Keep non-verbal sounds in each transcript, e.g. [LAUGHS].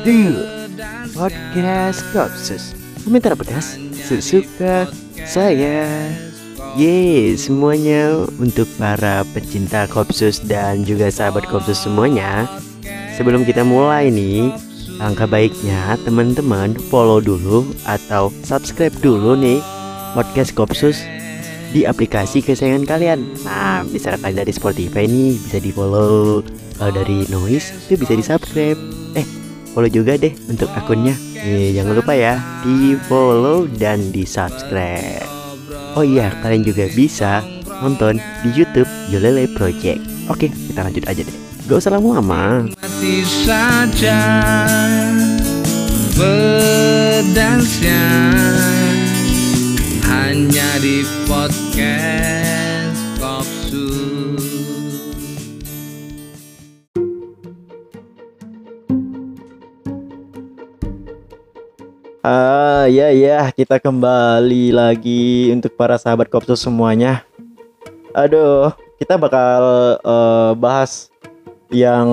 To Podcast Kopsus Komentar pedas sesuka saya. Yeay semuanya untuk para pecinta Kopsus dan juga sahabat Kopsus semuanya. Sebelum kita mulai nih Langkah baiknya teman-teman follow dulu atau subscribe dulu nih Podcast Kopsus di aplikasi kesayangan kalian. Nah bisa kalian dari Spotify nih bisa di follow Kalau dari Noise itu bisa di subscribe Eh follow juga deh untuk akunnya. Nih, jangan lupa ya di follow dan di subscribe Oh iya kalian juga bisa nonton di YouTube Yolele Project. Oke kita lanjut aja deh. Gak usah lama-lama. Saja Hanya di podcast Ah ya ya kita kembali lagi untuk para sahabat Kopsus semuanya. Aduh kita bakal eh, bahas yang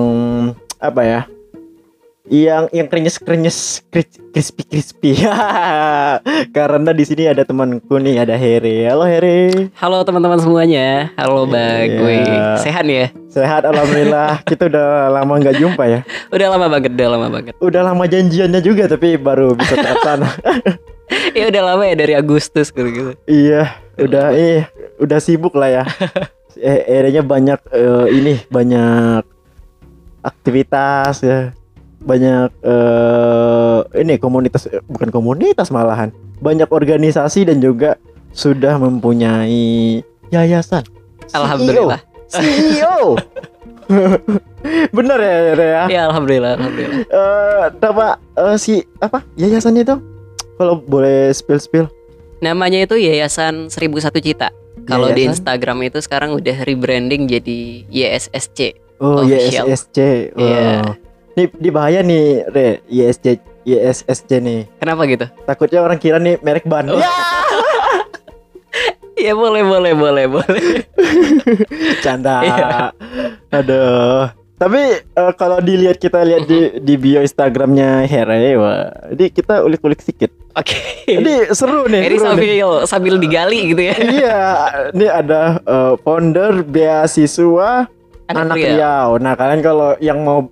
apa ya? Yang yang krenyes krenyes crispy crispy. [LAUGHS] Karena di sini ada temanku nih ada Here. Halo Here. Halo teman-teman semuanya. Halo Bang. Iya. Wih, sehat ya? Sehat alhamdulillah. [LAUGHS] kita udah lama nggak jumpa ya. Udah lama banget, udah lama banget. Udah lama janjiannya juga tapi baru bisa terlaksana. [LAUGHS] Ya udah lama ya dari Agustus gitu gitu. Iya, udah eh udah sibuk lah ya. Eh, akhirnya banyak eh, ini banyak aktivitas ya. Banyak eh ini komunitas eh, bukan komunitas malahan. Banyak organisasi dan juga sudah mempunyai yayasan. Alhamdulillah. CEO. [LAUGHS] Bener ya, ya, ya. Ya alhamdulillah, alhamdulillah. Eh, apa eh, si apa yayasannya itu? Kalau boleh spill spill. Namanya itu Yayasan 1001 Cita. Kalau di? Instagram itu sekarang udah rebranding jadi YSSC. Oh, Official. YSSC. Oh. Iya. Ini di bahaya nih, Re. YSC YSSC nih. Kenapa gitu? Takutnya orang kira nih merek ban. Oh. Ya, [LAUGHS] Ya boleh, boleh, boleh, boleh. [LAUGHS] canda. Iya. Aduh. Tapi eh, kalau dilihat kita lihat di di bio Instagramnya Here, wah, ini kita ulik-ulik sedikit. Oke. Ini seru nih. Jadi seru nih. sambil sambil digali gitu ya. Iya, ini ada eh, founder beasiswa anak, Riau. Nah, kalian kalau yang mau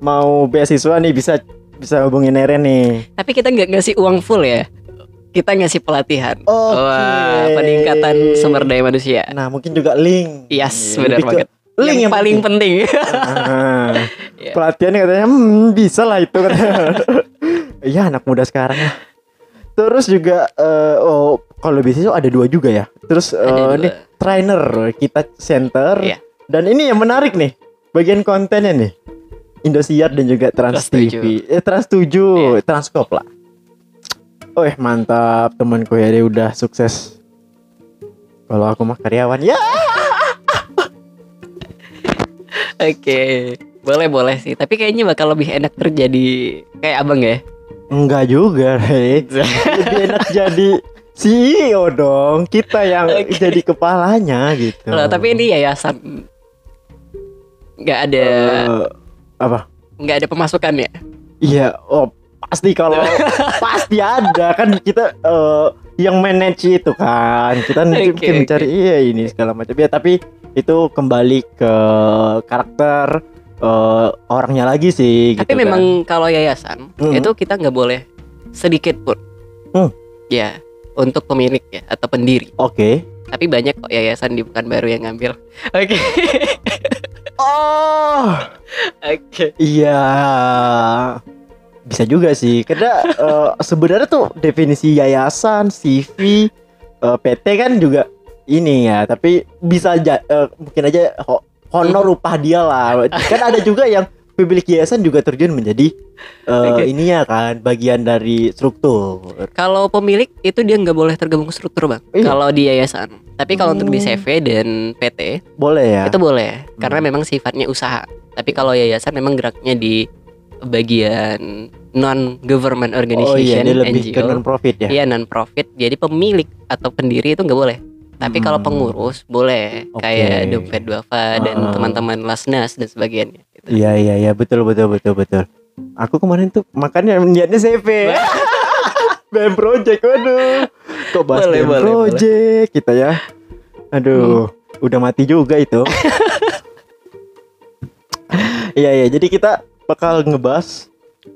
mau beasiswa nih bisa bisa hubungin Eren nih. Tapi kita nggak ngasih uang full ya. Kita ngasih pelatihan. Oke. Wah, peningkatan sumber daya manusia. Nah, mungkin juga link. Yes, Iya, benar banget. Link yang, yang paling penting. Nah, [LAUGHS] Iya. pelatihannya katanya hmm, bisa lah itu katanya. [LAUGHS] Iya anak muda sekarang lah. Terus juga eh, oh kalau beasiswa ada dua juga ya. Terus dua. nih trainer kita center. Iya. Dan ini yang menarik nih bagian kontennya nih. Indosiar dan juga Trans. TV. Eh Trans 7, Transkop lah. Oh mantap temanku ya dia udah sukses. Kalau aku mah karyawan ya. [LAUGHS] Oke. Boleh boleh sih, tapi kayaknya bakal lebih enak terjadi kayak abang ya. Enggak juga, Rey. [LAUGHS] Lebih enak jadi CEO dong. Kita yang Oke. jadi kepalanya gitu. Loh, tapi ini yayasan nggak ada Eh, apa? nggak ada pemasukan ya. Iya, oh pasti kalau [LAUGHS] pasti ada kan kita eh, yang manage itu kan. Kita Oke, mungkin oke. mencari iya ini segala macam. Ya, tapi itu kembali ke karakter eh, orangnya lagi sih Tapi gitu kan. memang kalau yayasan Hmm. itu kita nggak boleh sedikit pun. Hmm. Ya, untuk pemilik ya atau pendiri. Oke. Tapi banyak kok yayasan di Pekanbaru yang ngambil. [LAUGHS] Oke. Oh. Oke. Iya. Bisa juga sih. Karena eh, sebenarnya tuh definisi yayasan, CV, eh, PT kan juga ini ya, tapi bisa aja eh, mungkin aja ho- honor upah dia lah. Kan ada juga yang pemilik yayasan juga terjun menjadi eh, Oke. ini ya kan bagian dari struktur. Kalau pemilik itu dia nggak boleh tergabung ke struktur bang. Iya. Kalau di yayasan. Tapi kalau untuk di Hmm. CV dan PT Boleh ya? itu boleh karena Hmm. memang sifatnya usaha. Tapi kalau yayasan memang geraknya di bagian non government oh iya, organization dia lebih ke non profit ya. Iya non profit. Jadi pemilik atau pendiri itu nggak boleh. Tapi kalau Hmm. pengurus boleh Oke. kayak dompet duafa dan Ah. teman-teman lasnas dan sebagainya. Gitu. Iya iya iya betul betul betul betul. Aku kemarin tuh makanya niatnya CV. [LAUGHS] BM Project, waduh. Kok bahas Boleh, BM boleh, Project kita ya. Aduh, udah mati juga itu. [LAUGHS] Iya iya, jadi kita bakal ngebahas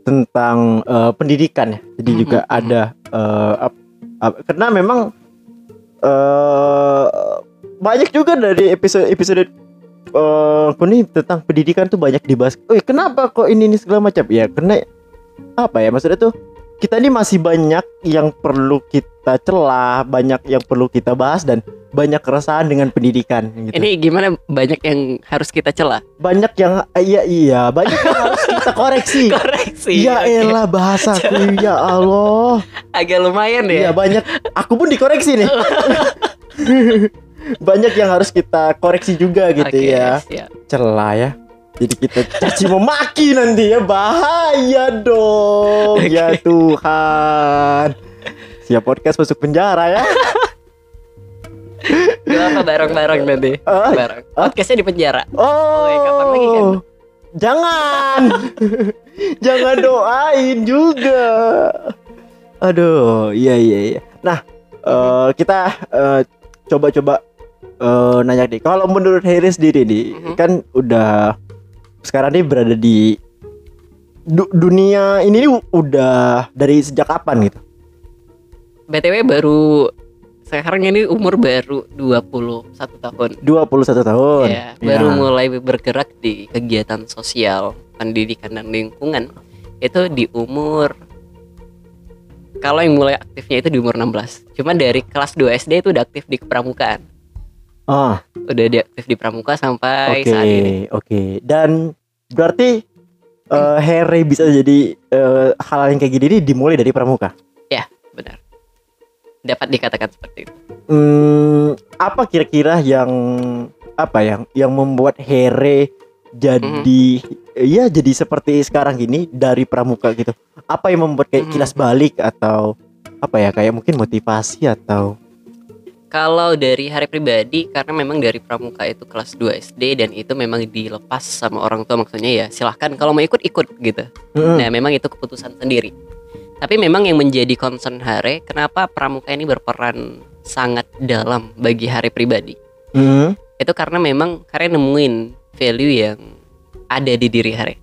tentang eh, pendidikan ya. Jadi Mhm, juga mhm. ada eh, ap- ap- karena memang eh banyak juga dari episode episode eh aku nih tentang pendidikan tuh banyak dibahas. Oh, kenapa kok ini ini segala macam? Ya, karena apa ya maksudnya tuh kita ini masih banyak yang perlu kita celah, banyak yang perlu kita bahas dan banyak keresahan dengan pendidikan gitu. Ini gimana banyak yang harus kita celah? banyak yang iya iya, banyak yang harus kita [LAUGHS] koreksi. Koreksi. Ya oke. elah bahasaku [LAUGHS] ya Allah. Agak lumayan Iya ya. banyak. Aku pun dikoreksi nih. [LAUGHS] banyak yang harus kita koreksi juga gitu Oke, ya. siap. Celah ya. Jadi kita caci memaki nanti ya bahaya dong. Ya Tuhan. Siap podcast masuk penjara ya. Gak apa bareng-bareng nanti. Ah, Bareng. ah. Podcastnya di penjara. Oh. Woi, kapan lagi kan? Jangan. Jangan doain juga. Aduh, iya iya iya. Nah, eh, kita eh, coba-coba eh, nanya nih. Kalau menurut Harry sendiri nih, Mhm. kan udah sekarang nih berada di du- dunia ini udah dari sejak kapan gitu? BTW baru sekarang ini umur baru 21 tahun. 21 tahun. Ya, baru Ya. mulai bergerak di kegiatan sosial, pendidikan dan lingkungan. Itu di umur kalau yang mulai aktifnya itu di umur 16. Cuma dari kelas 2 SD itu udah aktif di kepramukaan. Ah, Udah di aktif di pramuka sampai oke, saat ini. oke. Dan berarti eh Harry bisa jadi eh, hal yang kayak gini nih dimulai dari pramuka. Benar. Dapat dikatakan seperti itu. Hmm, apa kira-kira yang apa yang yang membuat Here jadi ya jadi seperti sekarang gini dari pramuka gitu? Apa yang membuat kayak Mhm. kilas balik atau apa ya kayak mungkin motivasi atau Kalau dari hari pribadi karena memang dari pramuka itu kelas 2 SD dan itu memang dilepas sama orang tua maksudnya ya silahkan kalau mau ikut ikut gitu. Mm-mm. Nah memang itu keputusan sendiri. Tapi memang yang menjadi concern Hare kenapa pramuka ini berperan sangat dalam bagi Hare pribadi. Mm. Itu karena memang Hare nemuin value yang ada di diri Hare.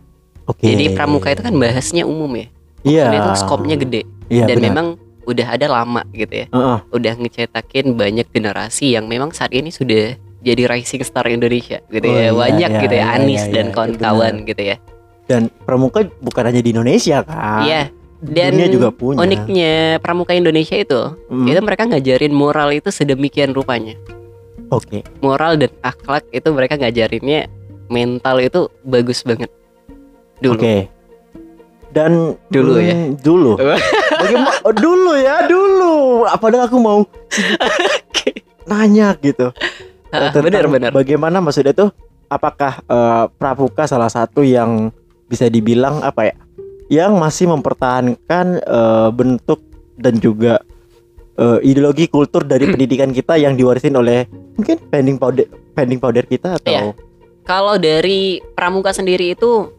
Oke. Jadi pramuka itu kan bahasnya umum ya. Iya. Dan itu skopnya gede Iya, dan benar. memang udah ada lama gitu ya. Heeh. udah ngecetakin banyak generasi yang memang saat ini sudah jadi rising star Indonesia gitu Oh, ya iya, banyak iya, gitu ya iya, Anis iya, dan iya, kawan-kawan gitu ya Dan pramuka bukan hanya di Indonesia kan? iya dan Dunia juga punya. uniknya pramuka Indonesia itu Mm. itu mereka ngajarin moral itu sedemikian rupanya Oke. moral dan akhlak itu mereka ngajarinnya mental itu bagus banget dulu Oke. Dan Dulu ya? mm, Dulu. [LAUGHS] Bagaimana? oh, dulu ya, dulu. Padahal aku mau nanya gitu. Ah, Tentang benar-benar Bagaimana maksudnya tuh? Apakah eh, pramuka salah satu yang bisa dibilang apa ya? Yang masih mempertahankan eh, bentuk dan juga eh, ideologi kultur dari Hmm. pendidikan kita yang diwarisin oleh mungkin pending powder pending powder kita atau Iya. kalau dari pramuka sendiri itu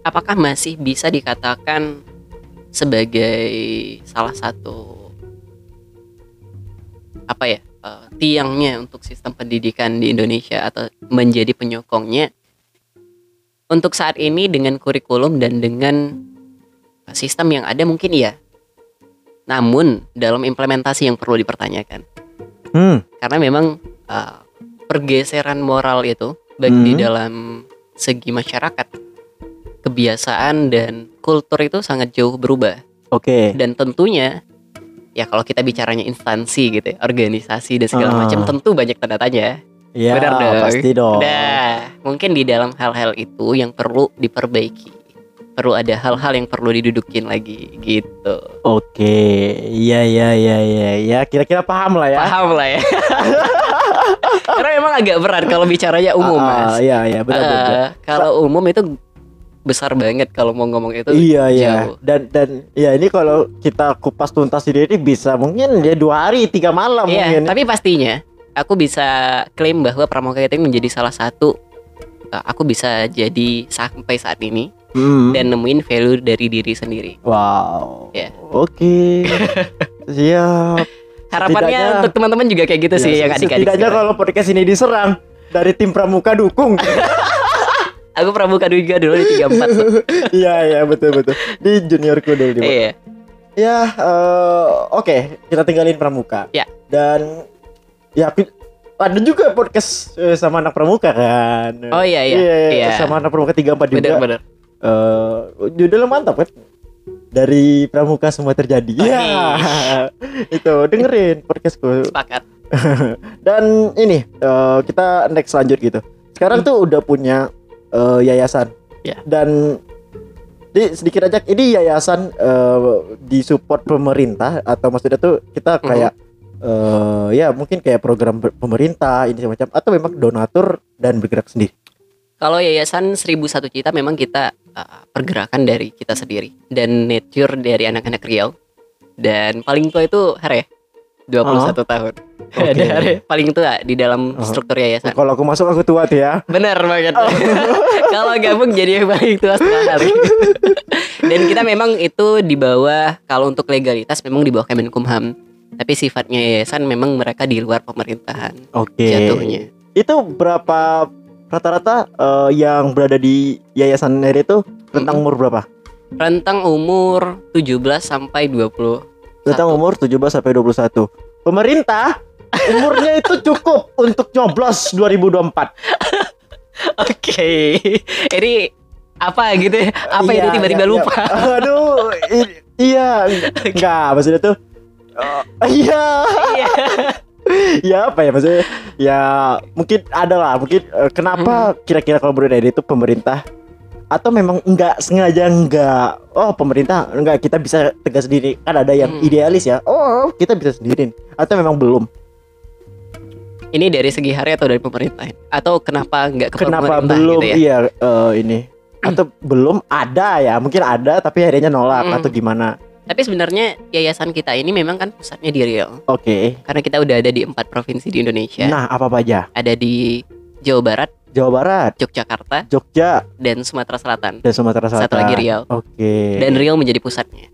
apakah masih bisa dikatakan sebagai salah satu apa ya eh, tiangnya untuk sistem pendidikan di Indonesia atau menjadi penyokongnya. Untuk saat ini dengan kurikulum dan dengan sistem yang ada mungkin iya. Namun dalam implementasi yang perlu dipertanyakan. Hmm, karena memang uh, pergeseran moral itu baik di Hmm. dalam segi masyarakat kebiasaan dan kultur itu sangat jauh berubah oke. dan tentunya ya kalau kita bicaranya instansi gitu ya organisasi dan segala Ah. macam tentu banyak tanda tanya Ya, Benar dong. pasti dong. Nah, mungkin di dalam hal-hal itu yang perlu diperbaiki. Perlu ada hal-hal yang perlu didudukin lagi gitu. Oke, iya iya iya iya ya kira-kira paham lah ya. Paham lah ya. [LAUGHS] Karena emang agak berat kalau bicaranya umum, Ah, Mas. Iya iya benar benar. kalau umum itu besar banget kalau mau ngomong itu. Iya iya dan dan ya ini kalau kita kupas tuntas sendiri bisa mungkin ya dua hari tiga malam Iya, mungkin. tapi pastinya aku bisa klaim bahwa pramuka itu menjadi salah satu eh, aku bisa jadi sampai saat ini Hmm. dan nemuin value dari diri sendiri. Wow. Ya. Oke. [LAUGHS] Siap. Harapannya Setidaknya- untuk teman-teman juga kayak gitu sih Ya, yang adik-adik. Setidaknya kalau podcast ini diserang dari tim pramuka dukung. [LAUGHS] Aku pramuka juga dulu di 34 tuh. Iya iya betul betul. Di juniorku dulu di Iya. Ya, eh, oke, kita tinggalin pramuka. Ya. Dan ya ada juga podcast eh, sama anak pramuka kan. Oh iya iya. Iya. Sama anak pramuka 34 juga. Bener-bener. Eh, judulnya mantap kan? Dari pramuka semua terjadi. Oh, Iya. [LAUGHS] Itu dengerin podcastku. Sepakat. [LAUGHS] Dan ini eh, kita next lanjut gitu. Sekarang tuh udah punya eh, yayasan. Ya. Dan di sedikit aja ini yayasan eh, disupport pemerintah atau maksudnya tuh kita Mhm. kayak eh, ya mungkin kayak program pemerintah ini semacam atau memang donatur dan bergerak sendiri. Kalau yayasan 1001 Cita memang kita uh, pergerakan dari kita sendiri dan nature dari anak-anak Riau. Dan paling tua itu Hare 21 tahun. Oke. [LAUGHS] Ada Hare paling tua di dalam Oh. struktur yayasan. Kalau aku masuk aku tua tuh ya. Bener banget. [LAUGHS] Kalau gabung jadi yang paling tua hari. [LAUGHS] Dan kita memang itu di bawah kalau untuk legalitas memang di bawah Kemenkumham. Tapi sifatnya yayasan memang mereka di luar pemerintahan Oke. jatuhnya. Itu berapa rata-rata eh, yang berada di yayasan ini itu rentang umur berapa? Rentang umur 17 sampai 20. Rentang umur 17 sampai 21. Pemerintah umurnya itu cukup untuk nyoblos 2024. [LAUGHS] [LAUGHS] Oke. Ini apa gitu ya? Apa Iya, ini tiba-tiba iya, lupa? [LAUGHS] iya. Aduh, iya, enggak maksudnya tuh eh, iya. Iya. [LAUGHS] ya apa ya maksudnya? Ya mungkin ada lah, mungkin eh, kenapa kira-kira kalau Edi itu pemerintah atau memang enggak sengaja enggak oh pemerintah enggak kita bisa tegas sendiri kan ada yang Hmm. idealis ya oh kita bisa sendiri atau memang belum Ini dari segi hari atau dari pemerintah? Atau kenapa nggak ke kenapa pemerintah belum gitu ya? iya eh, ini [CLEARS THROAT] atau belum ada ya mungkin ada tapi akhirnya nolak Hmm. atau gimana Tapi sebenarnya yayasan kita ini memang kan pusatnya di Riau. oke Karena kita udah ada di empat provinsi di Indonesia. nah apa apa aja Ada di Jawa Barat, Jawa Barat Yogyakarta, Jogja dan Sumatera Selatan. dan Sumatera Selatan Satu lagi Riau. oke Dan Riau menjadi pusatnya.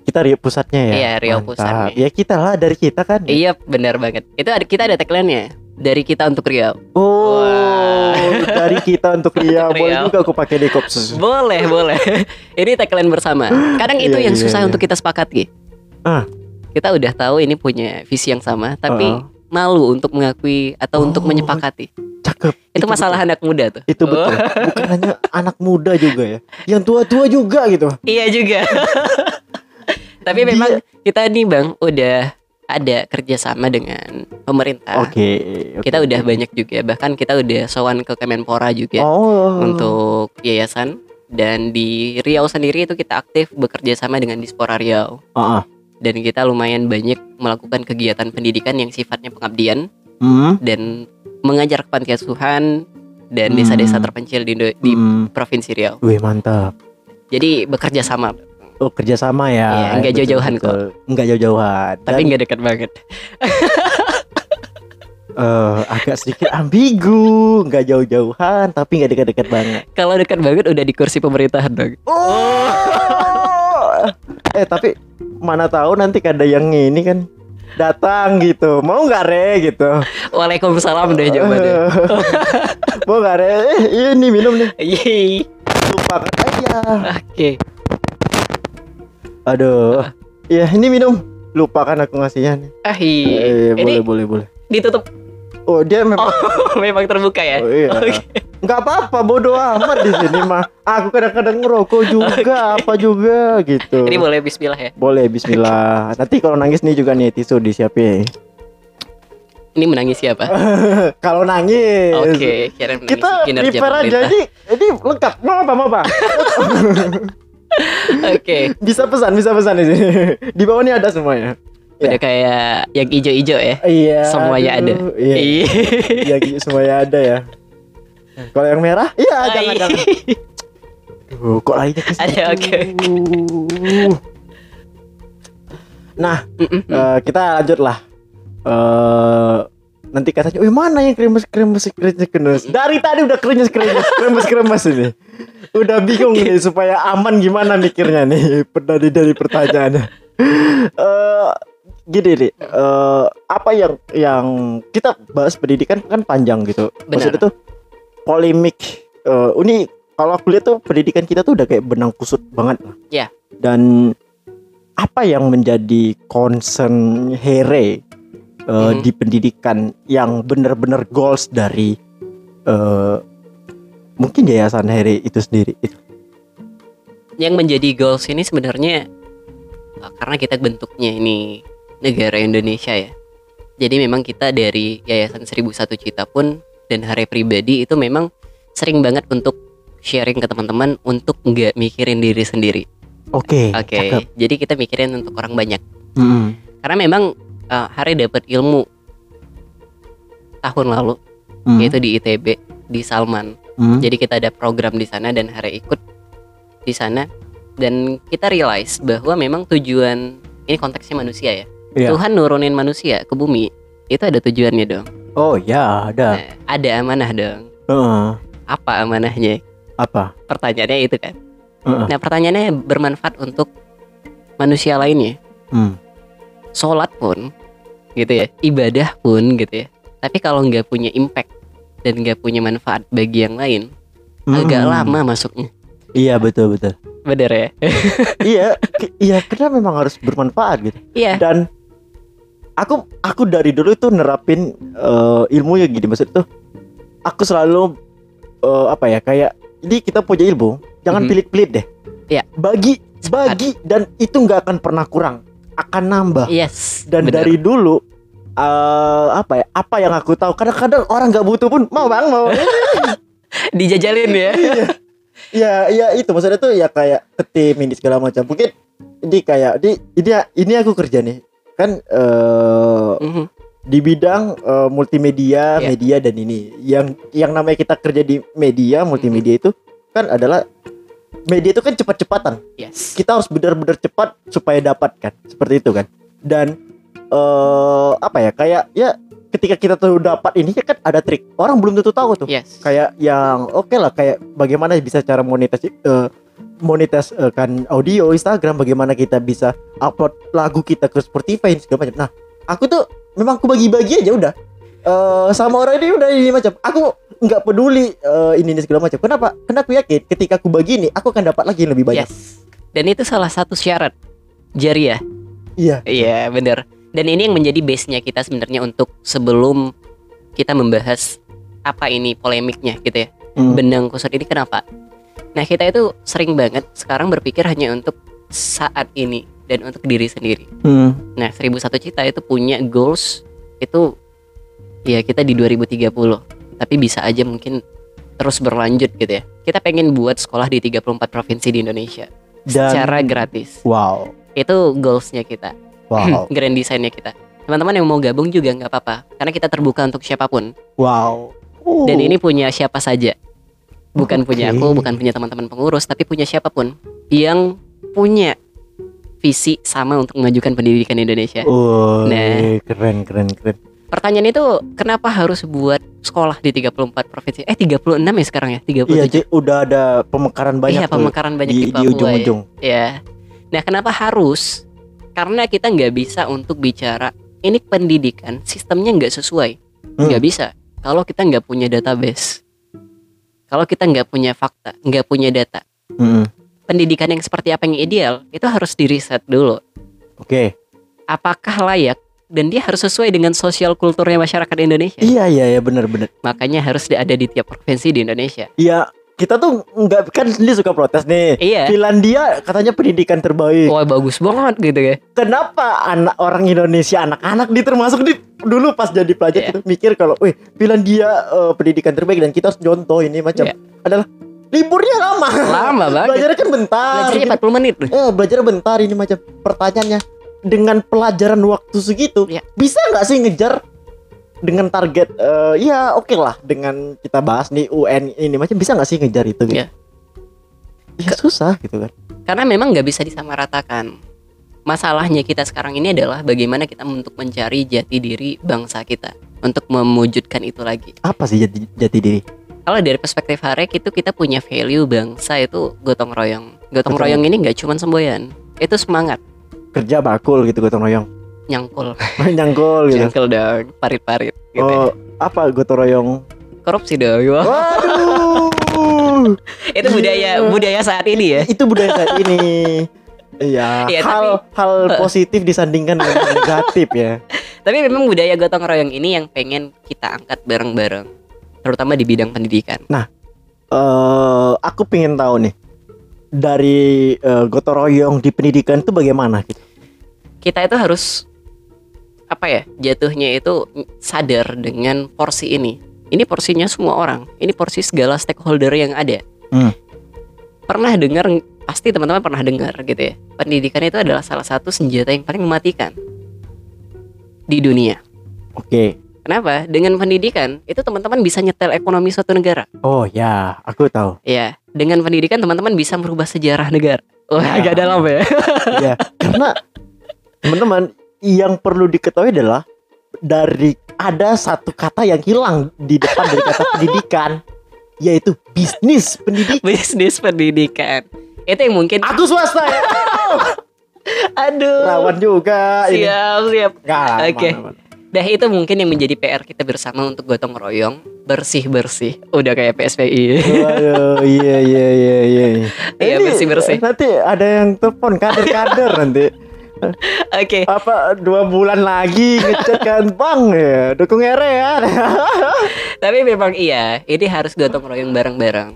Kita Riau pusatnya ya Iya, Riau Mantap. pusatnya. ya kita lah dari kita kan Iya, benar banget. Itu ada kita ada tagline-nya. Dari kita untuk Riau. oh Wah. [LAUGHS] dari kita untuk Riau Untuk boleh juga aku pakai di kopsus Boleh, boleh. [LAUGHS] Ini tagline bersama. Kadang itu Iya, yang iya, susah iya. untuk kita sepakati. Ah. Kita udah tahu ini punya visi yang sama, tapi Ah. Malu untuk mengakui atau untuk Oh, menyepakati. cakep Itu, masalah anak muda tuh. itu betul bukan hanya anak muda juga ya yang tua-tua juga gitu Iya juga. [LAUGHS] Tapi Dia- memang kita nih bang udah ada kerjasama dengan pemerintah. oke oke. Kita udah banyak juga. Bahkan kita udah sowan ke Kemenpora juga oh untuk yayasan. Dan di Riau sendiri itu kita aktif bekerja sama dengan Dispora Riau. Ah, ah. Dan kita lumayan banyak melakukan kegiatan pendidikan yang sifatnya pengabdian Hmm, dan mengajar kepantiasuhan dan Hmm. desa-desa terpencil di, di hmm. provinsi Riau. Wih mantap Jadi bekerja sama, Oh kerjasama ya Iya, nggak Betul, jauh-jauhan betul. Nggak jauh-jauhan tapi Dan, nggak dekat banget. [LAUGHS] eh, Agak sedikit ambigu Nggak jauh-jauhan Tapi nggak dekat-dekat banget Kalau dekat banget udah di kursi pemerintahan dong. Oh. Eh tapi Mana tahu nanti ada yang ini kan Datang gitu. Mau nggak re? Gitu. Waalaikumsalam deh jawabannya. [LAUGHS] Mau nggak re? Eh ini minum nih. Yeay. Lupakan aja. Oke. Aduh. Ya ini minum. Lupakan aku ngasihnya nih. Ah, iya. Eh, Ini boleh boleh boleh. ditutup. Oh dia memang Oh, [LAUGHS] memang terbuka ya. Oh, iya. Oke. nggak apa-apa bodoh amat di sini mah. Aku kadang-kadang ngerokok juga apa juga gitu. Ini boleh bismillah ya. Boleh Bismillah. Nanti kalau nangis nih juga nih tisu disiapin. Ini menangis siapa? [LAUGHS] Kalau nangis. Oke, kira menangis Kita prepare aja ini, ini lengkap. Mau apa mau apa? [LAUGHS] Oke, bisa pesan, bisa pesan di sini. Di bawah ini ada semuanya. Udah kayak yang ijo-ijo ya. Iya. Semuanya ada. aduh, Iya. Iya. [LAUGHS] Iya, gitu, semuanya ada ya. Kalau yang merah? Iya, jangan jangan. Duh, kok lainnya ke? Ada, oke. Nah, Mm-mm. eh, kita lanjut lah. Eh nanti katanya, "Wih, mana yang kremes kremes kremes kremes?" Dari tadi udah kremes kremes kremes kremes ini. Udah bingung nih supaya aman gimana mikirnya nih dari dari pertanyaannya. Eh gini nih, eh, apa yang yang kita bahas pendidikan kan panjang gitu. Maksudnya tuh polemik. Eh, ini kalau aku lihat tuh pendidikan kita tuh udah kayak benang kusut banget lah. Iya. Dan apa yang menjadi concern Here eh, Mhm. di pendidikan yang benar-benar goals dari eh, mungkin yayasan Here itu sendiri itu. yang menjadi goals ini sebenarnya uh, karena kita bentuknya ini negara Indonesia ya. Jadi memang kita dari Yayasan 1001 Cita pun dan hari pribadi itu memang sering banget untuk sharing ke teman-teman untuk nggak mikirin diri sendiri. Oke. Oke. cakep. Jadi kita mikirin untuk orang banyak. Mm-mm. Karena memang uh, Hari dapat ilmu tahun lalu Mm. yaitu di ITB di Salman. Mm. Jadi kita ada program di sana dan Hari ikut di sana dan kita realize bahwa memang tujuan ini konteksnya manusia ya. Iya. Tuhan nurunin manusia ke bumi itu ada tujuannya dong. Oh ya ada. Nah, ada amanah dong. Heeh. Apa amanahnya? apa? Pertanyaannya itu kan. Heeh. Nah, pertanyaannya bermanfaat untuk manusia lainnya. Hmm. Sholat pun gitu ya, ibadah pun gitu ya. Tapi kalau nggak punya impact dan nggak punya manfaat bagi yang lain, agak Mm. lama masuknya. Iya betul betul. Bener ya? iya, [LAUGHS] iya karena memang harus bermanfaat gitu. Iya. Dan aku aku dari dulu itu nerapin eh, ilmu ya gini maksud tuh. Aku selalu eh, apa ya kayak ini kita punya ilmu, jangan Mhm. pelit-pelit deh. Iya. Bagi Sepakat. bagi dan itu nggak akan pernah kurang, akan nambah. Yes. Dan bener. dari dulu eh, apa ya? Apa yang aku tahu kadang-kadang orang nggak butuh pun mau bang mau. [LAUGHS] dijajalin ya. Iya, iya itu maksudnya tuh ya kayak ke tim ini segala macam. Mungkin ini kayak di ini ini aku kerja nih. Kan eh Mhm. di bidang eh, multimedia, Iya. media dan ini. Yang yang namanya kita kerja di media, multimedia itu kan adalah media itu kan cepat-cepatan. Yes. Kita harus benar-benar cepat supaya dapat kan. Seperti itu kan. Dan eh apa ya? Kayak ya ketika kita tuh dapat ini kan ada trik. Orang belum tentu tahu tuh Yes. kayak yang oke lah kayak bagaimana bisa cara monetasi eh monetas eh, kan audio Instagram bagaimana kita bisa upload lagu kita ke Spotify segala macam nah aku tuh memang aku bagi-bagi aja udah eh sama orang ini udah ini macam aku nggak peduli eh, ini ini segala macam kenapa karena aku yakin ketika aku bagi ini aku akan dapat lagi yang lebih banyak Yes. Dan itu salah satu syarat jariah. iya Iya, bener. Dan ini yang menjadi base-nya kita sebenarnya untuk sebelum kita membahas apa ini polemiknya gitu ya. Hmm. Benang kusut ini kenapa? Nah, kita itu sering banget sekarang berpikir hanya untuk saat ini dan untuk diri sendiri. Hmm. Nah, 1001 Cita itu punya goals itu ya kita di 2030. Tapi bisa aja mungkin terus berlanjut gitu ya. Kita pengen buat sekolah di 34 provinsi di Indonesia dan secara gratis. wow Itu goalsnya kita, wow [CLEARS THROAT] grand desainnya kita. Teman-teman yang mau gabung juga nggak apa-apa, karena kita terbuka untuk siapa pun. wow Dan ini punya siapa saja, bukan punya Oke. aku, bukan punya teman-teman pengurus, tapi punya siapa pun yang punya visi sama untuk mengajukan pendidikan Indonesia. Oh, Nah. keren keren keren. Pertanyaan itu kenapa harus buat sekolah di 34 provinsi? Eh 36 ya sekarang ya? 37. Iya, udah ada pemekaran banyak iya, pemekaran banyak di, di, Papua. ya. ujung-ujung. Ya. Nah, kenapa harus? Karena kita nggak bisa untuk bicara ini pendidikan sistemnya nggak sesuai, Hmm. nggak bisa. Kalau kita nggak punya database, kalau kita nggak punya fakta, nggak punya data, Mm-mm. pendidikan yang seperti apa yang ideal itu harus diriset dulu. Oke. Apakah layak dan dia harus sesuai dengan sosial kulturnya masyarakat Indonesia. Iya iya iya benar benar. Makanya harus ada di tiap provinsi di Indonesia. Iya kita tuh nggak kan dia suka protes nih. Iya. Finlandia katanya pendidikan terbaik. Wah bagus banget gitu ya. Kenapa anak orang Indonesia anak-anak di termasuk di dulu pas jadi pelajar Iya. itu mikir kalau, wih Finlandia eh, pendidikan terbaik dan kita harus contoh ini macam Iya. adalah liburnya lama. Lama [LAUGHS] banget. Belajarnya kan bentar. Belajarnya 40 menit. Eh, belajar bentar ini macam pertanyaannya dengan pelajaran waktu segitu Iya. bisa nggak sih ngejar dengan target eh, ya oke lah dengan kita bahas nih UN ini macam bisa nggak sih ngejar itu gitu? Iya. Ya susah gitu kan. Karena memang nggak bisa disamaratakan. Masalahnya kita sekarang ini adalah bagaimana kita untuk mencari jati diri bangsa kita untuk mewujudkan itu lagi. Apa sih jati, jati diri? Kalau dari perspektif Harek itu kita punya value bangsa itu gotong royong. Gotong Gotong- royong ini nggak cuma semboyan, itu semangat Kerja bakul gitu gotong royong. nyangkul, [LAUGHS] Nyangkul gitu. nyangkul dong, parit-parit gitu. Oh, apa gotong royong? Korupsi dong. Waduh. [LAUGHS] itu budaya budaya saat ini ya. itu budaya saat ini. [LAUGHS] Iya, [LAUGHS] Iya, hal hal [LAUGHS] positif disandingkan dengan negatif ya. [LAUGHS] Tapi memang budaya gotong royong ini yang pengen kita angkat bareng-bareng, terutama di bidang pendidikan. eh aku pengen tahu nih dari eh, gotong royong di pendidikan itu bagaimana gitu. Kita itu harus apa ya? Jatuhnya itu sadar dengan porsi ini. Ini porsinya semua orang. Ini porsi segala stakeholder yang ada. Hmm. Pernah dengar pasti teman-teman pernah dengar gitu ya. Pendidikan itu adalah salah satu senjata yang paling mematikan di dunia. Oke. Kenapa? Dengan pendidikan itu teman-teman bisa nyetel ekonomi suatu negara. Oh ya, aku tahu. Ya, dengan pendidikan teman-teman bisa merubah sejarah negara. Wah, Ya. agak dalam ya. [LAUGHS] ya, karena teman-teman yang perlu diketahui adalah dari ada satu kata yang hilang di depan dari kata pendidikan yaitu bisnis pendidikan. Bisnis pendidikan. Itu yang mungkin Aku swasta ya. [LAUGHS] aduh. Rawan juga ini. Siap, Oke. aman, aman. Dah itu mungkin yang menjadi PR kita bersama untuk gotong royong, bersih-bersih. Udah kayak PSBI. Waduh, iya iya iya iya. Iya, Ini bersih-bersih. Nanti ada yang telepon kader-kader [LAUGHS] nanti. Oke. Apa dua bulan lagi ngechat kan [LAUGHS] bang ya dukung ere ya. [LAUGHS] Tapi memang iya, ini harus gotong royong bareng-bareng.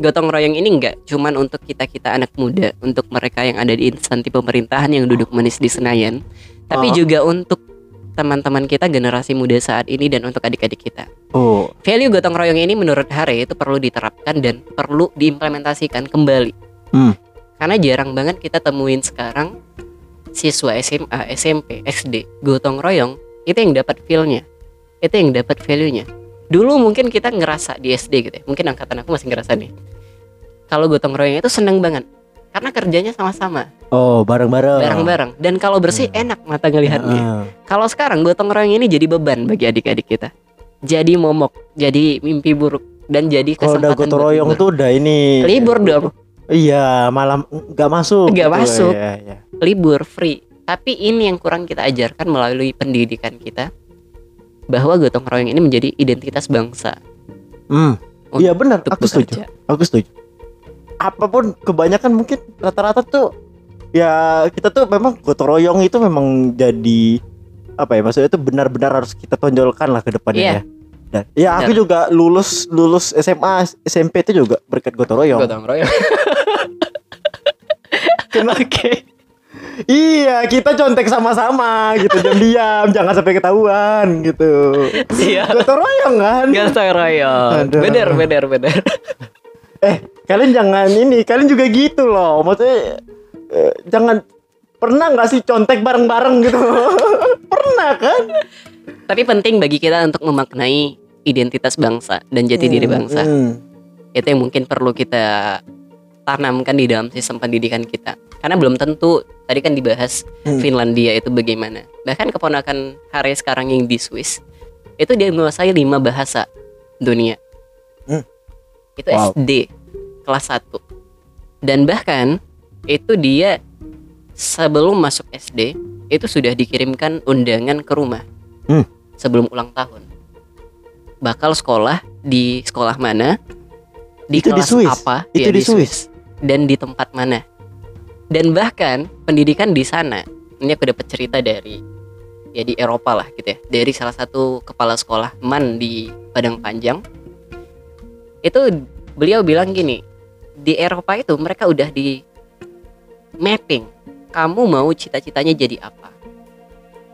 Gotong royong ini enggak cuman untuk kita-kita anak muda, untuk mereka yang ada di instansi pemerintahan yang duduk manis di Senayan, tapi Oh. juga untuk teman-teman kita generasi muda saat ini dan untuk adik-adik kita. Oh, Value gotong royong ini menurut Hare itu perlu diterapkan dan perlu diimplementasikan kembali. Hmm. Karena jarang banget kita temuin sekarang siswa SMA, SMP, SD gotong royong itu yang dapat feel-nya. Itu yang dapat value-nya. Dulu mungkin kita ngerasa di SD gitu ya. Mungkin angkatan aku masih ngerasa nih. Kalau gotong royong itu seneng banget. Karena kerjanya sama-sama, oh bareng-bareng. bareng-bareng. Dan kalau bersih Hmm. enak mata ngelihatnya. Ah. Kalau sekarang gotong royong ini jadi beban bagi adik-adik kita. Jadi momok, jadi mimpi buruk dan jadi Kalau kesempatan udah gotong royong tuh udah ini. libur dong, Iya, malam nggak masuk. Nggak gitu. masuk. Iya, iya. libur free. Tapi ini yang kurang kita ajarkan melalui pendidikan kita bahwa gotong royong ini menjadi identitas bangsa. Hmm. Iya benar, aku setuju. bekerja. Aku setuju. Apa pun kebanyakan mungkin rata-rata tuh ya kita tuh memang gotong royong itu memang jadi apa ya maksudnya itu benar-benar harus kita tonjolkan lah ke depannya Iya. ya. Dan, ya aku juga lulus lulus SMA SMP itu juga berkat gotong royong. Gotong royong. [LAUGHS] Oke. Iya, kita contek sama-sama gitu, diam-diam, jangan sampai ketahuan gitu. Siap. Gotong royong kan? Gotong royong. Bener, bener, bener. Eh, kalian jangan ini, kalian juga gitu loh. Maksudnya eh, jangan pernah nggak sih contek bareng-bareng gitu? [LAUGHS] pernah kan? Tapi penting bagi kita untuk memaknai identitas bangsa dan jati diri Hmm, bangsa. hmm. itu yang mungkin perlu kita tanamkan di dalam sistem pendidikan kita karena belum tentu tadi kan dibahas Hmm. Finlandia itu bagaimana bahkan keponakan Hare sekarang yang di Swiss itu dia menguasai lima bahasa dunia Hmm. itu Wow. SD kelas 1 dan bahkan itu dia sebelum masuk SD itu sudah dikirimkan undangan ke rumah. Hmm. sebelum ulang tahun. Bakal sekolah di sekolah mana? Di Itu di kelas Swiss? apa? Itu ya, di Swiss? dan di tempat mana? Dan bahkan pendidikan di sana. Ini aku dapat cerita dari ya di Eropa lah gitu ya. Dari salah satu kepala sekolah man di Padang Panjang. Itu beliau bilang gini di Eropa itu mereka udah di mapping kamu mau cita-citanya jadi apa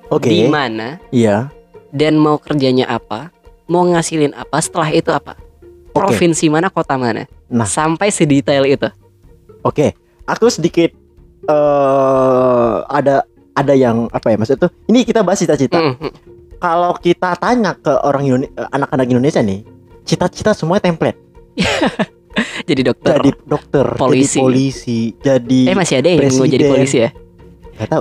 Oke. di mana Iya. dan mau kerjanya apa mau ngasilin apa setelah itu apa Oke. provinsi mana kota mana Nah. sampai sedetail itu Oke. Aku sedikit eh ada ada yang apa ya maksud tuh? Ini kita bahas cita-cita. Mm, mm. Kalau kita tanya ke orang eh, anak-anak Indonesia nih, cita-cita semua template. [LAUGHS] [LAUGHS] jadi dokter Jadi dokter, Polisi. jadi polisi, jadi eh masih ada yang mau jadi polisi ya Nggak tahu.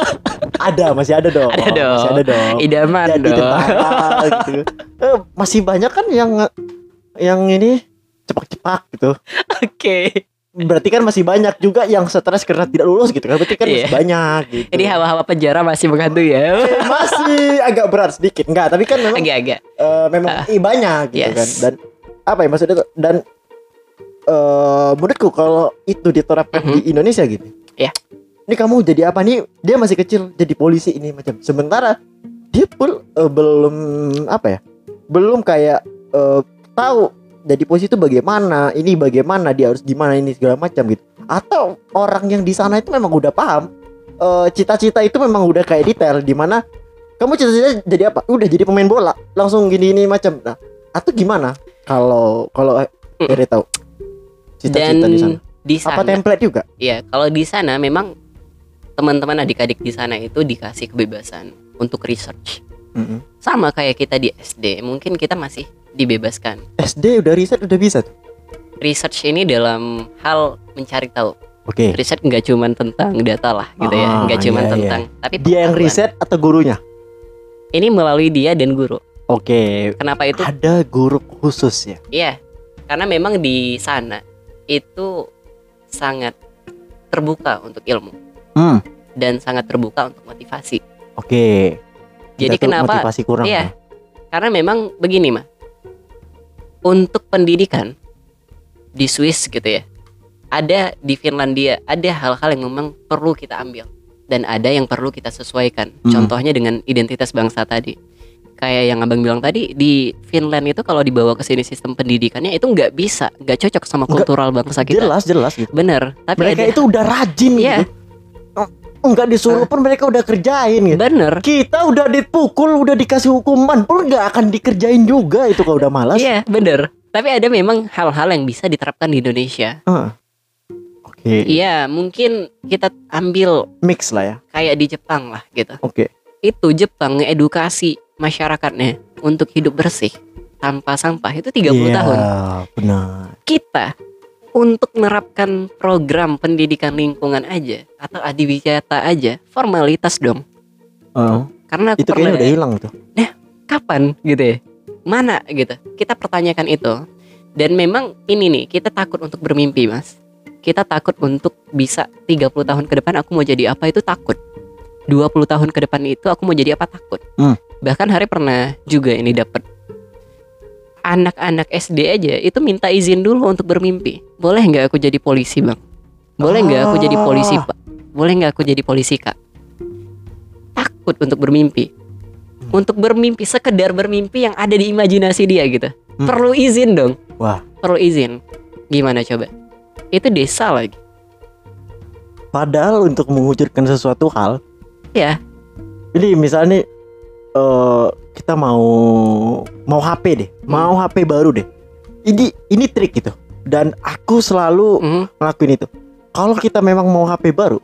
[LAUGHS] ada, masih ada dong. Ada dong. Masih ada dong. idaman Jadi dong tentara gitu. [LAUGHS] Eh, masih banyak kan yang yang ini cepak-cepak gitu. oke Berarti kan masih banyak juga yang stres karena tidak lulus gitu kan. Berarti kan Iya. masih banyak gitu. ini hawa-hawa penjara masih menghantui ya Eh, masih agak berat sedikit. Enggak, tapi kan memang agak-agak eh, memang ih, banyak gitu Yes. kan. Dan apa ya maksudnya tuh? Dan eh menurutku kalau itu diterapkan Mhm. di Indonesia gitu. Iya. Ini kamu jadi apa nih? Dia masih kecil jadi polisi ini macam. Sementara dia pun eh, belum apa ya? Belum kayak eh, tahu jadi polisi itu bagaimana, ini bagaimana, dia harus gimana ini segala macam gitu. Atau orang yang di sana itu memang udah paham cita-cita itu memang udah kayak detail di mana kamu cita-cita jadi apa? Udah jadi pemain bola, langsung gini ini macam. Nah, atau gimana? Kalau kalau Mm. Ere tahu cita-cita di sana. di Apa sana template juga? ya kalau di sana memang teman-teman adik-adik di sana itu dikasih kebebasan untuk research Mm-mm. sama kayak kita di SD mungkin kita masih dibebaskan SD udah riset udah bisa tuh. research ini dalam hal mencari tahu Oke. riset nggak cuman tentang data lah gitu ya Ah, nggak cuman iya, iya. tentang tapi Dia yang riset atau gurunya? ini melalui dia dan guru Oke. kenapa itu Ada guru khusus ya. Iya, karena memang di sana itu sangat terbuka untuk ilmu Hmm. dan sangat terbuka untuk motivasi. Oke. Jadi Kita tuh kenapa- motivasi kurang? Iya. ya? Karena memang begini mah, untuk pendidikan di Swiss gitu ya, ada di Finlandia ada hal-hal yang memang perlu kita ambil dan ada yang perlu kita sesuaikan. Hmm. Contohnya dengan identitas bangsa tadi. Kayak yang abang bilang tadi di Finland itu kalau dibawa ke sini sistem pendidikannya itu nggak bisa, nggak cocok sama Nggak- kultural bangsa kita. Jelas jelas gitu. Bener, tapi Mereka ada, itu udah rajin Iya. gitu. Enggak disuruh pun mereka udah kerjain gitu. bener. Kita udah dipukul, udah dikasih hukuman pun nggak akan dikerjain juga itu kalau udah malas. Iya, bener. Tapi ada memang hal-hal yang bisa diterapkan di Indonesia. Ah. Oke. Iya, mungkin kita ambil Mix lah ya. kayak di Jepang lah gitu. Oke. Itu Jepang ngedukasi masyarakatnya untuk hidup bersih tanpa sampah itu 30 Iya, tahun. benar. Kita untuk menerapkan program pendidikan lingkungan aja atau adiwiyata aja formalitas dong. Heeh. Karena aku itu kayaknya pernah udah hilang tuh. kapan gitu ya mana gitu kita pertanyakan itu dan memang ini nih kita takut untuk bermimpi mas kita takut untuk bisa 30 tahun ke depan aku mau jadi apa itu takut 20 tahun ke depan itu aku mau jadi apa takut Hmm. Bahkan hari pernah juga ini dapat anak-anak SD aja itu minta izin dulu untuk bermimpi. Boleh nggak aku jadi polisi bang? Boleh nggak aku jadi polisi Ah. pak? Boleh nggak aku jadi polisi kak? Takut untuk bermimpi. Hmm. untuk bermimpi sekedar bermimpi yang ada di imajinasi dia gitu. Hmm. perlu izin dong. Wah. perlu izin. Gimana coba? Itu desa lagi. Padahal untuk mewujudkan sesuatu hal, ya. Ini misalnya eh kita mau mau HP deh, mau HP baru deh. Ini ini trik gitu. Dan aku selalu Mhm. ngelakuin itu. Kalau kita memang mau HP baru,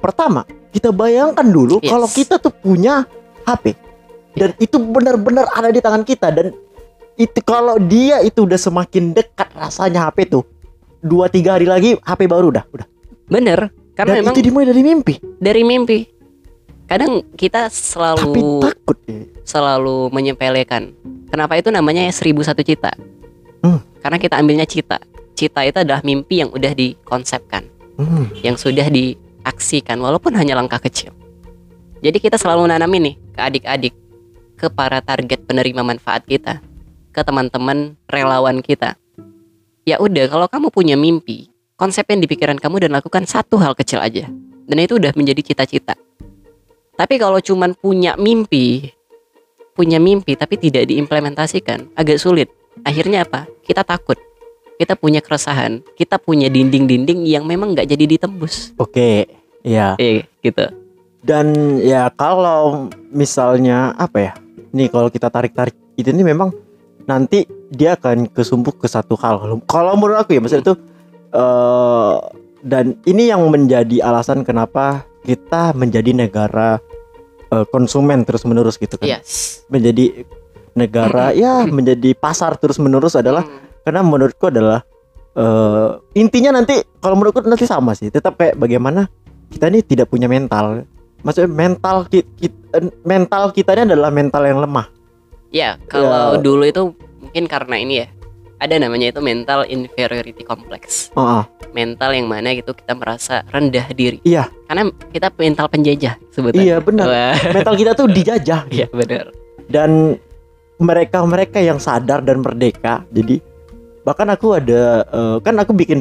pertama kita bayangkan dulu Yes. kalau kita tuh punya HP dan itu benar-benar ada di tangan kita dan itu kalau dia itu udah semakin dekat rasanya HP tuh dua tiga hari lagi HP baru udah udah bener karena dan memang itu dimulai dari mimpi dari mimpi kadang kita tapi selalu takut ya. selalu menyepelekan kenapa itu namanya seribu satu cita Hmm. karena kita ambilnya cita cita itu adalah mimpi yang udah dikonsepkan Hmm. yang sudah diaksikan walaupun hanya langkah kecil. Jadi kita selalu nanamin nih ke adik-adik, ke para target penerima manfaat kita, ke teman-teman relawan kita. Ya udah kalau kamu punya mimpi, konsepnya di pikiran kamu dan lakukan satu hal kecil aja. Dan itu udah menjadi cita-cita. Tapi kalau cuman punya mimpi, punya mimpi tapi tidak diimplementasikan, agak sulit. Akhirnya apa? Kita takut. kita punya keresahan, kita punya dinding-dinding yang memang nggak jadi ditembus. Oke, ya. Eh, gitu. Dan ya kalau misalnya apa ya? Nih kalau kita tarik-tarik itu ini memang nanti dia akan kesumpuk ke satu hal. Kalau menurut aku ya, maksudnya itu eh dan ini yang menjadi alasan kenapa kita menjadi negara eh, konsumen terus-menerus gitu kan. Yes. Menjadi negara ya menjadi pasar terus-menerus adalah Hmm. karena menurutku adalah eh intinya nanti kalau menurutku nanti sama sih tetap kayak bagaimana kita ini tidak punya mental maksudnya mental ki- ki- eh, mental kita ini adalah mental yang lemah Ya, kalau Ya. dulu itu mungkin karena ini ya. Ada namanya itu mental inferiority complex. Oh, oh. Mental yang mana gitu kita merasa rendah diri. Iya. Karena kita mental penjajah sebetulnya. Iya, benar. Wah, mental kita tuh [LAUGHS] dijajah Iya, benar. dan mereka-mereka yang sadar dan merdeka jadi bahkan aku ada eh, kan aku bikin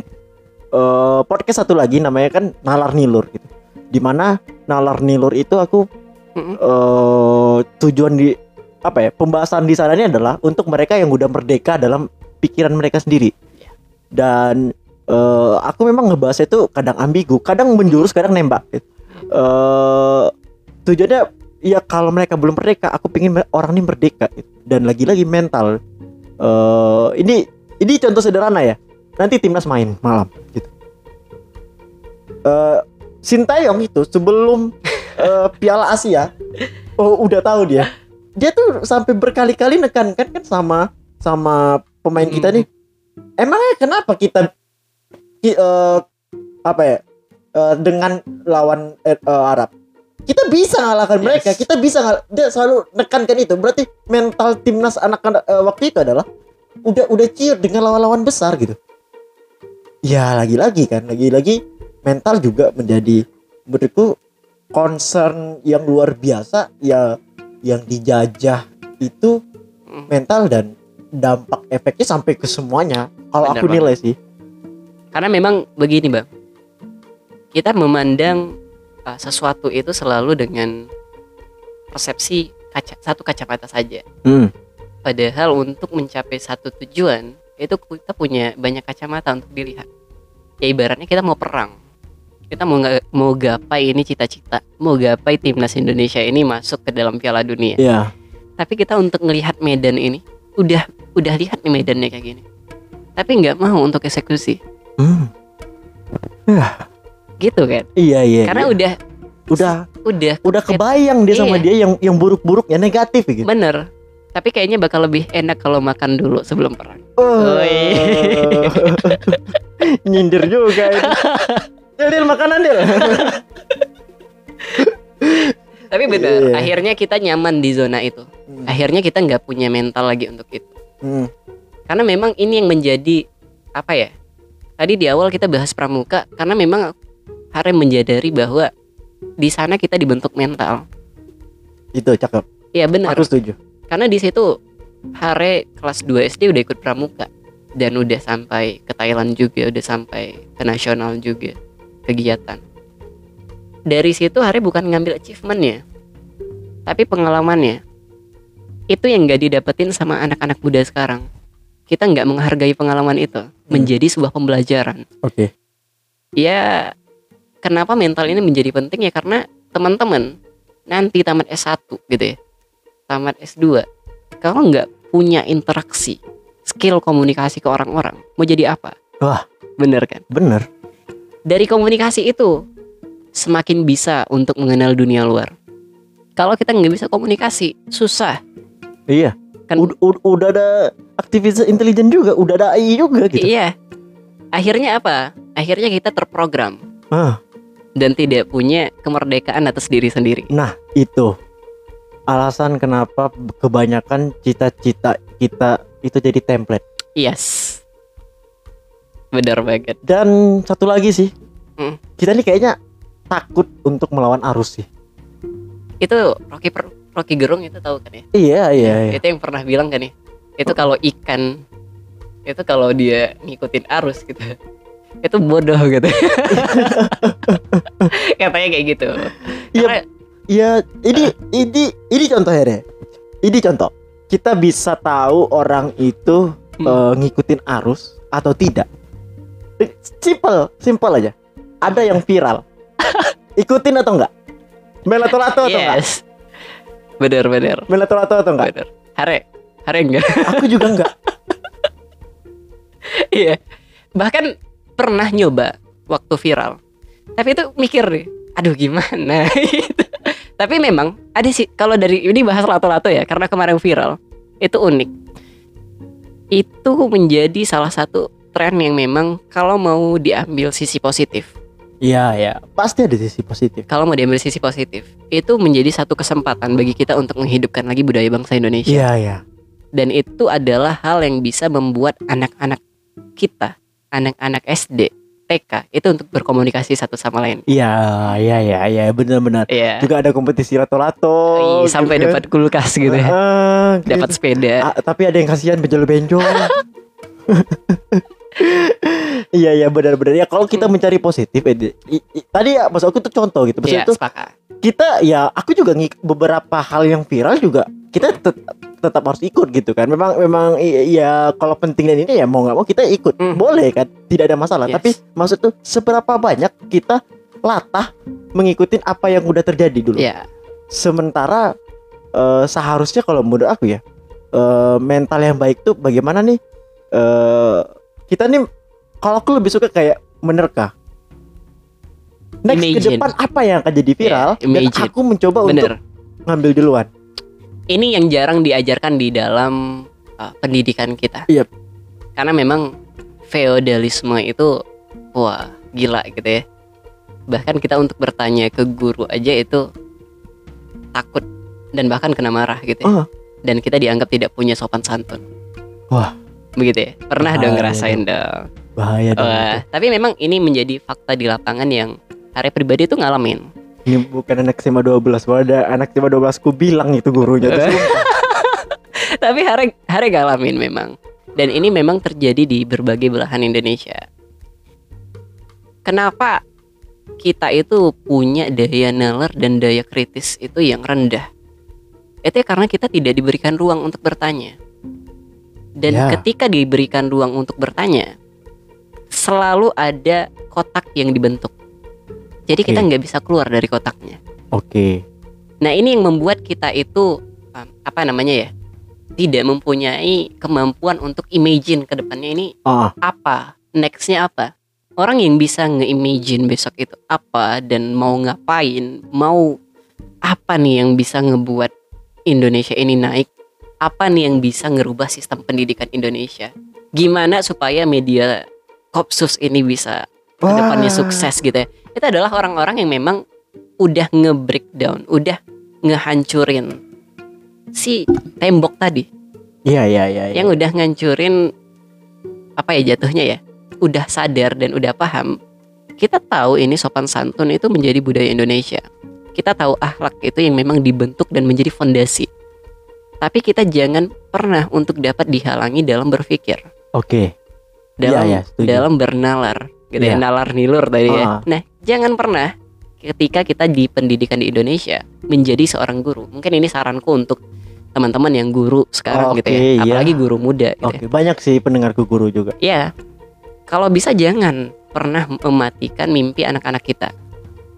eh, podcast satu lagi namanya kan nalar nilur gitu di mana nalar nilur itu aku eh tujuan di apa ya pembahasan di sana ini adalah untuk mereka yang udah merdeka dalam pikiran mereka sendiri. Dan eh, aku memang ngebahas itu kadang ambigu kadang menjurus kadang nembak gitu. eh tujuannya ya kalau mereka belum merdeka aku pingin orang ini merdeka gitu. dan lagi-lagi mental. Eh ini ini contoh sederhana ya. Nanti timnas main malam gitu. Eh Sintayong itu sebelum [LAUGHS] eh, Piala Asia oh udah tahu dia. Dia tuh sampai berkali-kali nekankan kan sama sama pemain kita nih. Emangnya kenapa kita ki- eh, apa ya eh, dengan lawan eh, Arab? Kita bisa ngalahkan Yes. mereka kita bisa ngal- dia selalu nekankan itu. Berarti mental timnas anak-anak eh, waktu itu adalah udah udah ciut dengan lawan-lawan besar gitu. Ya lagi-lagi kan lagi-lagi mental juga menjadi menurutku concern yang luar biasa. Ya yang dijajah itu Mm. mental dan dampak efeknya sampai ke semuanya kalau aku nilai sih Karena memang begini, Bang. Kita memandang uh, sesuatu itu selalu dengan persepsi kaca, satu kacamata saja. hmm. Padahal untuk mencapai satu tujuan itu kita punya banyak kacamata untuk dilihat. Ya ibaratnya kita mau perang. Kita mau nggak mau gapai ini cita-cita, mau gapai timnas Indonesia ini masuk ke dalam Piala Dunia. ya Tapi kita untuk melihat medan ini udah udah lihat nih medannya kayak gini. Tapi nggak mau untuk eksekusi, hmm. gitu kan? iya iya Karena iya. udah udah udah udah kebayang dia sama Iya. dia yang yang buruk-buruk ya negatif gitu bener. Tapi kayaknya bakal lebih enak kalau makan dulu sebelum perang. Oh. [LAUGHS] Nyindir juga itu [LAUGHS] Dil, Dil, makanan Dil [LAUGHS] Tapi bener, Iya. akhirnya kita nyaman di zona itu. Akhirnya kita nggak punya mental lagi untuk itu. Hmm. Karena memang ini yang menjadi apa ya? Tadi di awal kita bahas pramuka karena memang Harem menjadari bahwa di sana kita dibentuk mental. itu cakep Iya benar. aku setuju Karena di situ Hare kelas 2 SD udah ikut pramuka dan udah sampai ke Thailand juga, udah sampai ke nasional juga kegiatan. Dari situ Hare bukan ngambil achievementnya, tapi pengalamannya. Itu yang gak didapetin sama anak-anak muda sekarang. Kita nggak menghargai pengalaman itu menjadi sebuah pembelajaran. oke Ya, kenapa mental ini menjadi penting ya karena teman-teman nanti tamat S1 gitu ya. Tamat S2. Kalau nggak punya interaksi, skill komunikasi ke orang-orang, mau jadi apa? Wah. Bener kan? bener Dari komunikasi itu semakin bisa untuk mengenal dunia luar. Kalau kita nggak bisa komunikasi, susah. iya Kan- ud- udah ada aktivitas intelijen juga udah ada AI juga gitu Iya. Akhirnya apa? Akhirnya kita terprogram ah dan tidak punya kemerdekaan atas diri sendiri. Nah, itu alasan kenapa kebanyakan cita-cita kita itu jadi template. Yes. Benar banget. Dan satu lagi sih, Hmm. kita nih kayaknya takut untuk melawan arus sih. Itu Rocky Per- Rocky Gerung itu tahu kan ya? Iya, iya, iya. Itu yang pernah bilang kan ya? Itu kalau ikan itu kalau dia ngikutin arus gitu. [LAUGHS] Itu bodoh gitu. [LAUGHS] Katanya kayak gitu. Iya, iya. Ini, ini, ini contoh ya, deh. Ini contoh. Kita bisa tahu orang itu Hmm. eh, ngikutin arus atau tidak? Simple, simple aja. Ada yang viral. Ikutin atau enggak? Melatorato atau enggak? yes bener bener Melatorato atau enggak? bener hare hare enggak Aku juga enggak. [LAUGHS] iya bahkan pernah nyoba waktu viral tapi itu mikir nih aduh gimana [LAUGHS] gitu. tapi memang ada sih kalau dari ini bahas lato-lato ya karena kemarin viral itu unik itu menjadi salah satu tren yang memang kalau mau diambil sisi positif Iya, ya. Pasti ada sisi positif. kalau mau diambil sisi positif itu menjadi satu kesempatan bagi kita untuk menghidupkan lagi budaya bangsa Indonesia Iya, ya. dan itu adalah hal yang bisa membuat anak-anak kita, anak-anak SD, TK itu untuk berkomunikasi satu sama lain. Iya, iya, iya, iya, benar-benar. Iya. Juga ada kompetisi lato-lato. Ih, sampai gitu kan. dapat kulkas gitu ya. Gitu. Dapat sepeda. Ah, tapi ada yang kasihan benjol-benjol. [LAUGHS] Iya iya benar-benar. Ya kalau kita mencari positif eh, i- i- tadi ya maksud aku tuh contoh gitu. Maksudnya Iya, tuh sepakat. kita ya aku juga ngik beberapa hal yang viral juga kita tet- tetap harus ikut gitu kan. Memang memang ya kalau penting dan ini ya mau nggak mau kita ikut. Mhm. boleh kan? Tidak ada masalah. Yes. tapi maksud tuh seberapa banyak kita latah mengikuti apa yang udah terjadi dulu? Iya. sementara eh, seharusnya kalau menurut aku ya eh, mental yang baik tuh bagaimana nih? Eh kita nih kalau aku lebih suka kayak menerka next ke Imagine. depan apa yang akan jadi viral Yeah, dan aku mencoba untuk Bener. ngambil duluan Ini yang jarang diajarkan di dalam uh, pendidikan kita. Yep. Karena memang feodalisme itu wah gila gitu ya. Bahkan kita untuk bertanya ke guru aja itu takut dan bahkan kena marah gitu ya. Ah. Dan kita dianggap tidak punya sopan santun. Wah. Begitu ya. Pernah dong Bahaya ngerasain dong. dong. bahaya dong Wah, tapi memang ini menjadi fakta di lapangan yang Hari pribadi itu ngalamin. ini bukan anak SMA 12 kalau ada anak SMA 12 ku bilang itu gurunya tuh [LAUGHS] tapi Hari Hari ngalamin memang. Dan ini memang terjadi di berbagai belahan Indonesia. Kenapa kita itu punya daya nalar dan daya kritis itu yang rendah? Itu ya karena kita tidak diberikan ruang untuk bertanya. Dan Ya. ketika diberikan ruang untuk bertanya, selalu ada kotak yang dibentuk. Jadi kita Oke. nggak bisa keluar dari kotaknya. oke Nah ini yang membuat kita itu um, apa namanya ya tidak mempunyai kemampuan untuk imagine ke depannya ini ah apa nextnya apa orang yang bisa nge-imagine besok itu apa dan mau ngapain mau apa nih yang bisa ngebuat Indonesia ini naik apa nih yang bisa ngerubah sistem pendidikan Indonesia? Gimana supaya media kopsus ini bisa ke depannya Wah. sukses gitu ya? Itu adalah orang-orang yang memang udah nge-breakdown udah ngehancurin si tembok tadi. Iya iya iya iya. yang udah ngancurin apa ya jatuhnya ya? Udah sadar dan udah paham kita tahu ini sopan santun itu menjadi budaya Indonesia. Kita tahu akhlak itu yang memang dibentuk dan menjadi fondasi tapi kita jangan pernah untuk dapat dihalangi dalam berpikir. Oke. Dalam Iya, iya, setuju. dalam bernalar. Gitu ya Iya. nalar nilur tadi ya. Ah. nah jangan pernah ketika kita di pendidikan di Indonesia menjadi seorang guru. Mungkin ini saranku untuk teman-teman yang guru sekarang gitu Oke, ya iya. apalagi guru muda gitu oke banyak sih pendengarku guru juga. Ya kalau bisa jangan pernah mematikan mimpi anak-anak kita.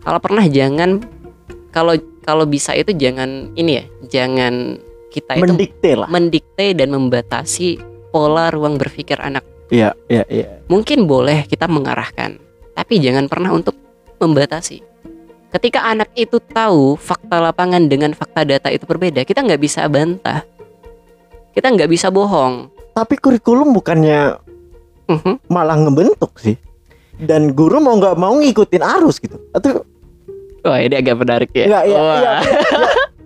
Kalau pernah jangan kalau kalau bisa itu jangan ini ya jangan kita itu mendikte lah. mendikte dan membatasi pola ruang berpikir anak. Iya iya iya. Mungkin boleh kita mengarahkan tapi jangan pernah untuk membatasi. Ketika anak itu tahu fakta lapangan dengan fakta data itu berbeda kita nggak bisa bantah. Kita nggak bisa bohong. Tapi kurikulum bukannya Mhm. malah ngebentuk sih. Dan guru mau nggak mau ngikutin arus gitu. Atau wah ini agak menarik ya. Nggak, iya, Wah. iya. [LAUGHS]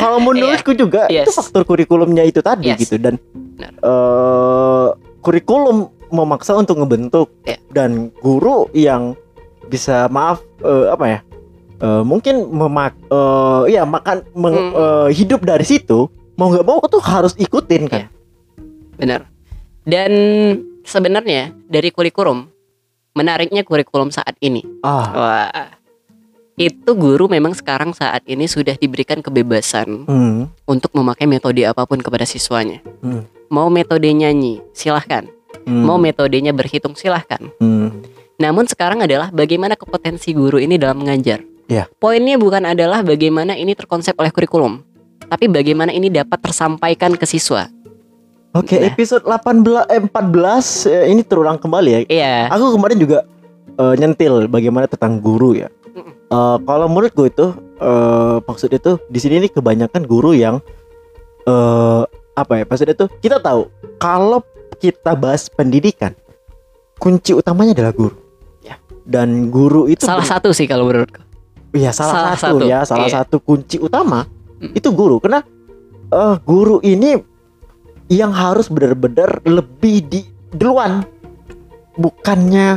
kalau [LAUGHS] menurutku juga itu Yes. faktor kurikulumnya itu tadi Yes. gitu dan Benar. eh kurikulum memaksa untuk ngebentuk Iya. dan guru yang bisa maaf eh, apa ya eh, mungkin memak eh, ya makan meng- Hmm. eh, hidup dari situ mau nggak mau tuh harus ikutin kan Iya. benar dan sebenarnya dari kurikulum menariknya kurikulum saat ini ah wah itu guru memang sekarang saat ini sudah diberikan kebebasan hmm, untuk memakai metode apa pun kepada siswanya Hmm. mau metode nyanyi silahkan Hmm. Mau metodenya berhitung silahkan. Hmm. Namun sekarang adalah bagaimana kompetensi guru ini dalam mengajar. Iya. Poinnya bukan adalah bagaimana ini terkonsep oleh kurikulum, tapi bagaimana ini dapat tersampaikan ke siswa. Oke, Nah. episode 18 eh, 14 eh, ini terulang kembali ya. Iya. Aku kemarin juga eh, nyentil bagaimana tentang guru ya. Eh, kalau menurutku itu eh, maksud itu di sini nih kebanyakan guru yang eh apa ya? Maksudnya itu kita tahu kalau kita bahas pendidikan kunci utamanya adalah guru. Ya. Dan guru itu Salah satu sih kalau menurutku. Iya salah, Salah satu, satu, ya salah iya. satu kunci utama Mm. itu guru karena eh guru ini yang harus benar-benar lebih di duluan bukannya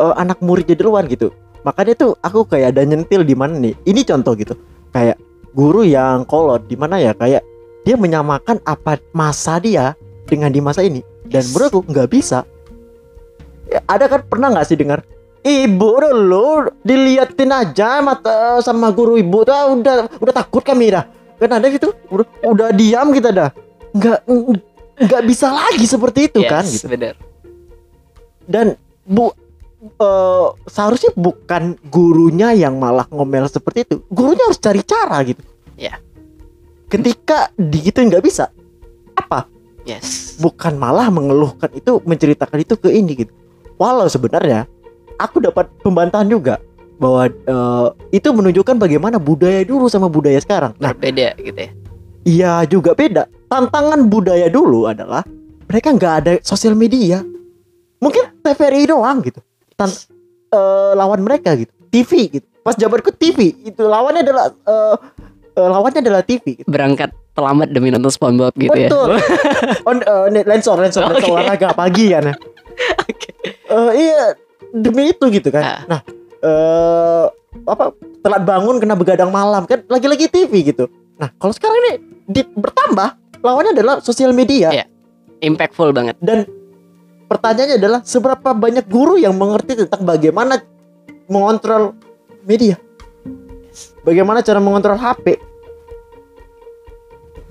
eh, anak muridnya duluan gitu makanya tuh aku kayak ada nyentil di mana nih ini contoh gitu kayak guru yang kolot di mana ya kayak dia menyamakan apa masa dia dengan di masa ini dan Yes. menurutku nggak bisa Ya, ada kan pernah nggak sih dengar Ibu dulu diliatin aja mata sama guru ibu tuh ah, udah udah takut kami dah. Kan ada gitu udah, udah diam kita dah. Nggak nggak bisa lagi seperti itu kan Yes, gitu. benar. Dan bu eh, seharusnya bukan gurunya yang malah ngomel seperti itu. Gurunya harus cari cara gitu. Ya. Ketika gitu nggak bisa apa? Yes. bukan malah mengeluhkan itu menceritakan itu ke ini gitu walau sebenarnya aku dapat pembantahan juga bahwa eh, itu menunjukkan bagaimana budaya dulu sama budaya sekarang nah Berbeda gitu ya. iya juga beda tantangan budaya dulu adalah mereka nggak ada sosial media mungkin TVRI doang gitu Tan eh, lawan mereka gitu TV gitu pas jabatku TV itu lawannya adalah eh, eh, lawannya adalah TV gitu. Berangkat terlambat demi nonton SpongeBob gitu ya. Betul. [LAUGHS] On uh, lensor, lensor, lensor Oke. olahraga pagi kan. Oke. Eh, iya demi itu gitu kan. Ah. Nah, eh apa telat bangun kena begadang malam kan lagi-lagi TV gitu. Nah, kalau sekarang ini di, bertambah lawannya adalah sosial media Iya. Impactful banget. dan pertanyaannya adalah seberapa banyak guru yang mengerti tentang bagaimana mengontrol media. Bagaimana cara mengontrol HP?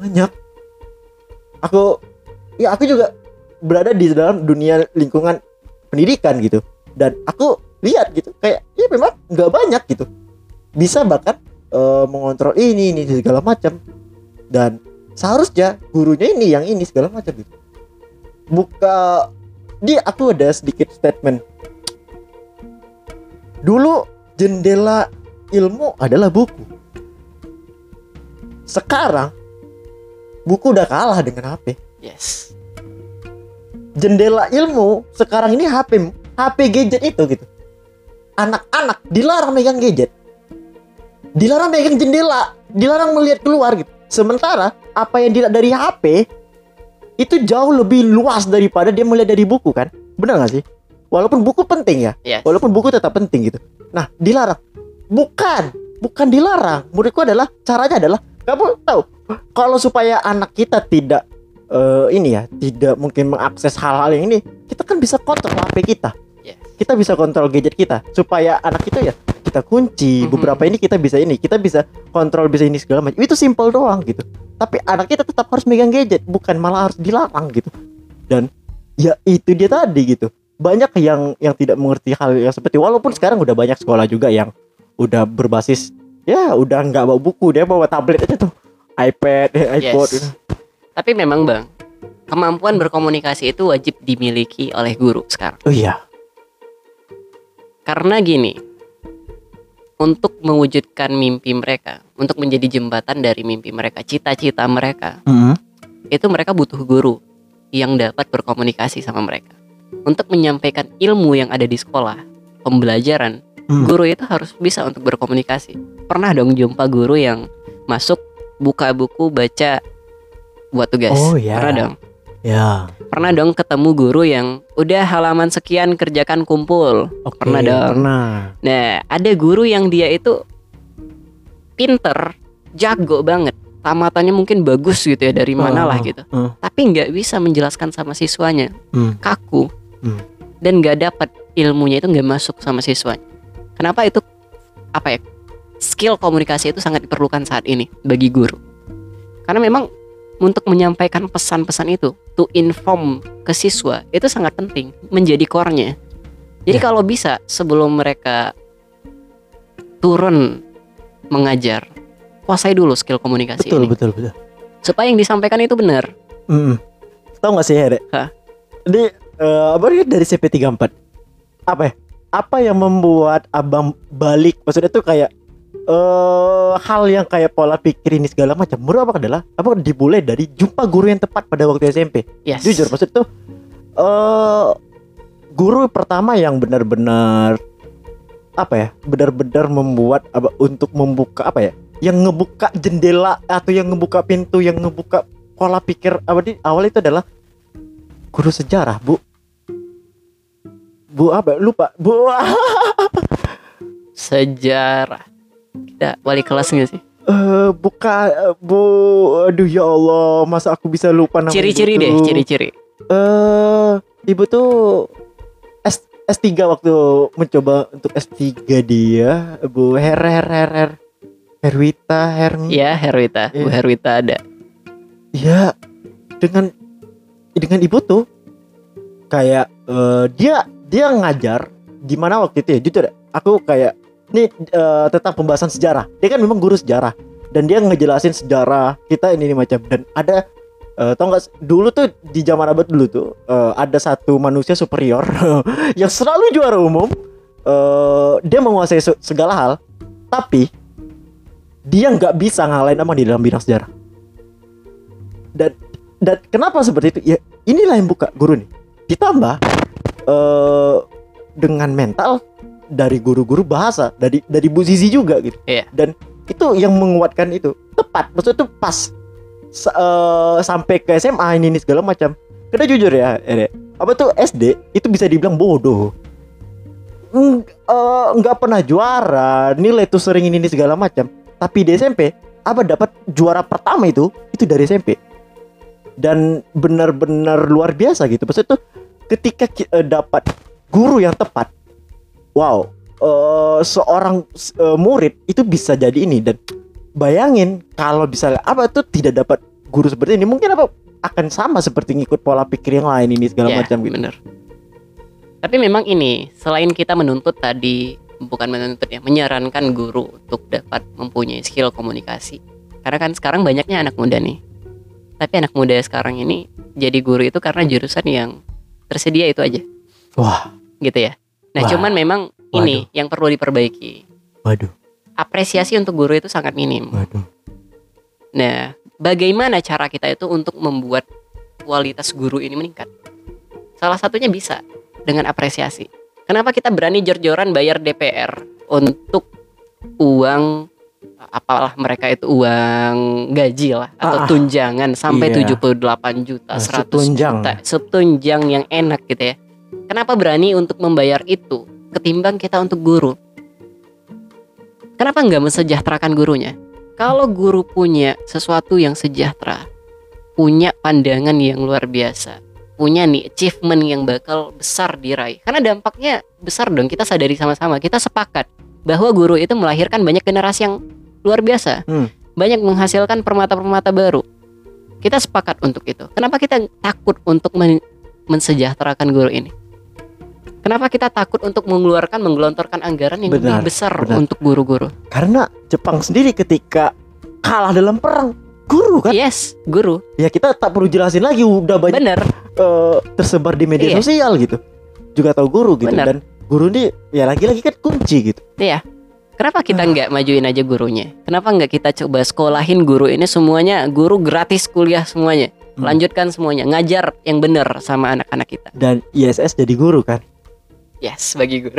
Banyak. Aku ya aku juga berada di dalam dunia lingkungan pendidikan gitu. Dan aku lihat gitu kayak ya memang nggak banyak gitu. Bisa bahkan eh, mengontrol ini ini segala macam. Dan seharusnya gurunya ini yang ini segala macam gitu. Buka dia aku ada sedikit statement. Dulu jendela ilmu adalah buku. Sekarang buku udah kalah dengan HP. Yes. Jendela ilmu sekarang ini HP HP gadget itu gitu. Anak-anak dilarang megang gadget. Dilarang megang jendela, dilarang melihat keluar gitu. Sementara apa yang dilihat dari HP itu jauh lebih luas daripada dia melihat dari buku kan? Benar gak sih? Walaupun buku penting ya, Yes. walaupun buku tetap penting gitu. Nah, dilarang. Bukan, bukan dilarang. Menurutku adalah caranya adalah kamu tahu kalau supaya anak kita tidak eh, ini ya, tidak mungkin mengakses hal-hal yang ini, kita kan bisa kontrol HP kita. Yes. Kita bisa kontrol gadget kita supaya anak itu ya kita kunci. Mhm. Beberapa ini kita bisa ini, kita bisa kontrol bisa ini segala macam. Itu simple doang gitu. Tapi anak kita tetap harus megang gadget, bukan malah harus dilarang gitu. Dan ya itu dia tadi gitu banyak yang yang tidak mengerti hal yang seperti walaupun sekarang udah banyak sekolah juga yang udah berbasis ya udah nggak bawa buku dia bawa tablet aja tuh iPad eh, iPod Yes. Tapi memang bang, kemampuan berkomunikasi itu wajib dimiliki oleh guru sekarang. oh iya Karena gini, untuk mewujudkan mimpi mereka, untuk menjadi jembatan dari mimpi mereka, cita-cita mereka, itu mereka butuh guru yang dapat berkomunikasi sama mereka. Untuk menyampaikan ilmu yang ada di sekolah, pembelajaran, Hmm. guru itu harus bisa untuk berkomunikasi. Pernah dong jumpa guru yang masuk buka buku baca buat tugas. Oh, ya. Pernah dong. Ya Pernah dong ketemu guru yang udah halaman sekian kerjakan kumpul. oke Pernah dong. pernah Nah, ada guru yang dia itu pinter, jago banget. Tamatannya mungkin bagus gitu ya dari mana Oh, lah gitu. oh. Tapi nggak bisa menjelaskan sama siswanya, Hmm. kaku. Hmm. Dan nggak dapat ilmunya itu nggak masuk sama siswanya. Kenapa itu apa ya? Skill komunikasi itu sangat diperlukan saat ini bagi guru. Karena memang untuk menyampaikan pesan-pesan itu, to inform ke siswa itu sangat penting menjadi core-nya. Jadi Ya. kalau bisa sebelum mereka turun mengajar, kuasai dulu skill komunikasi betul ini betul betul supaya yang disampaikan itu benar. Mm. Tahu gak sih Here? Hah? Ini eh, apa dia dari CP34? Apa ya? Apa yang membuat abang balik? Maksudnya tuh kayak eh hal yang kayak pola pikir ini segala macam. Menurut apa adalah apa dimulai dari jumpa guru yang tepat pada waktu SMP. Yes. Jujur maksud tuh eh guru pertama yang benar-benar apa ya? Benar-benar membuat apa untuk membuka apa ya? Yang ngebuka jendela atau yang ngebuka pintu, yang ngebuka pola pikir apa di awal itu adalah guru sejarah, Bu. Bu apa? Lupa. Bu. [LAUGHS] Sejarah. Kita wali kelas nggak sih? Eh buka eh, Bu. Aduh ya Allah, masa aku bisa lupa nama Ciri-ciri ibu deh, ciri-ciri. Eh, ibu tuh S S3 waktu mencoba untuk S3 dia, Bu Her Her Her Her Herwita Hermi. Ya, Herwita. Bu Iya. Herwita ada. Iya. Dengan dengan ibu tuh kayak eh, dia dia ngajar di mana waktu itu ya jujur ya, aku kayak ini eh, tentang pembahasan sejarah. Dia kan memang guru sejarah dan dia ngejelasin sejarah kita ini, ini macam dan ada eh, tau nggak dulu tuh di zaman abad dulu tuh eh, ada satu manusia superior [LAUGHS] yang selalu juara umum. eh, dia menguasai se- segala hal, tapi dia nggak bisa ngalahin emang di dalam bidang sejarah. Dan dan kenapa seperti itu? Ya inilah yang buka guru nih. Ditambah eh dengan mental dari guru-guru bahasa dari dari Bu Zizi juga gitu. Iya. Dan itu yang menguatkan itu tepat. Maksudnya itu pas Sa- eh, sampai ke SMA ini, ini segala macam. Kita jujur ya, Ere. Apa tuh SD itu bisa dibilang bodoh. Eh, nggak pernah juara, nilai tuh sering ini, ini segala macam. Tapi di SMP apa dapat juara pertama itu itu dari SMP dan benar-benar luar biasa gitu. Maksudnya tuh ketika eh, dapat guru yang tepat, wow, eh, seorang eh, murid itu bisa jadi ini dan bayangin kalau misalnya apa tuh tidak dapat guru seperti ini mungkin apa akan sama seperti ngikut pola pikir yang lain ini segala Ya, macam gitu. bener. Tapi memang ini selain kita menuntut tadi bukan menuntut ya menyarankan guru untuk dapat mempunyai skill komunikasi. Karena kan sekarang banyaknya anak muda nih. Tapi anak muda sekarang ini jadi guru itu karena jurusan yang tersedia itu aja Wah, gitu ya. Nah, Wah. cuman memang ini yang perlu diperbaiki. waduh, Apresiasi untuk guru itu sangat minim. waduh. Nah, bagaimana cara kita itu untuk membuat kualitas guru ini meningkat? Salah satunya bisa dengan apresiasi. Kenapa kita berani jor-joran bayar DPR untuk uang apalah mereka itu uang gaji lah atau Ah, ah. tunjangan sampai Iya. 78 juta, Ah, 100 setunjang. juta, setunjang yang enak gitu ya. Kenapa berani untuk membayar itu ketimbang kita untuk guru? Kenapa nggak mensejahterakan gurunya? Kalau guru punya sesuatu yang sejahtera, punya pandangan yang luar biasa, punya nih achievement yang bakal besar diraih. Karena dampaknya besar dong. Kita sadari sama-sama. Kita sepakat bahwa guru itu melahirkan banyak generasi yang luar biasa, Hmm. banyak menghasilkan permata-permata baru. Kita sepakat untuk itu. Kenapa kita takut untuk men- mensejahterakan guru ini? Kenapa kita takut untuk mengeluarkan menggelontorkan anggaran yang Benar, lebih besar benar. untuk guru-guru? Karena Jepang sendiri ketika kalah dalam perang guru kan Yes, guru. ya kita tak perlu jelasin lagi udah banyak Bener. eh, tersebar di media Iya. sosial gitu juga tahu guru gitu Benar. dan guru ini ya lagi-lagi kan kunci gitu Kenapa kita Ah. nggak majuin aja gurunya? Kenapa nggak kita coba sekolahin guru ini semuanya? Guru gratis kuliah semuanya. Hmm. Lanjutkan semuanya. Ngajar yang bener sama anak-anak kita. dan ISS jadi guru kan Yes, bagi guru.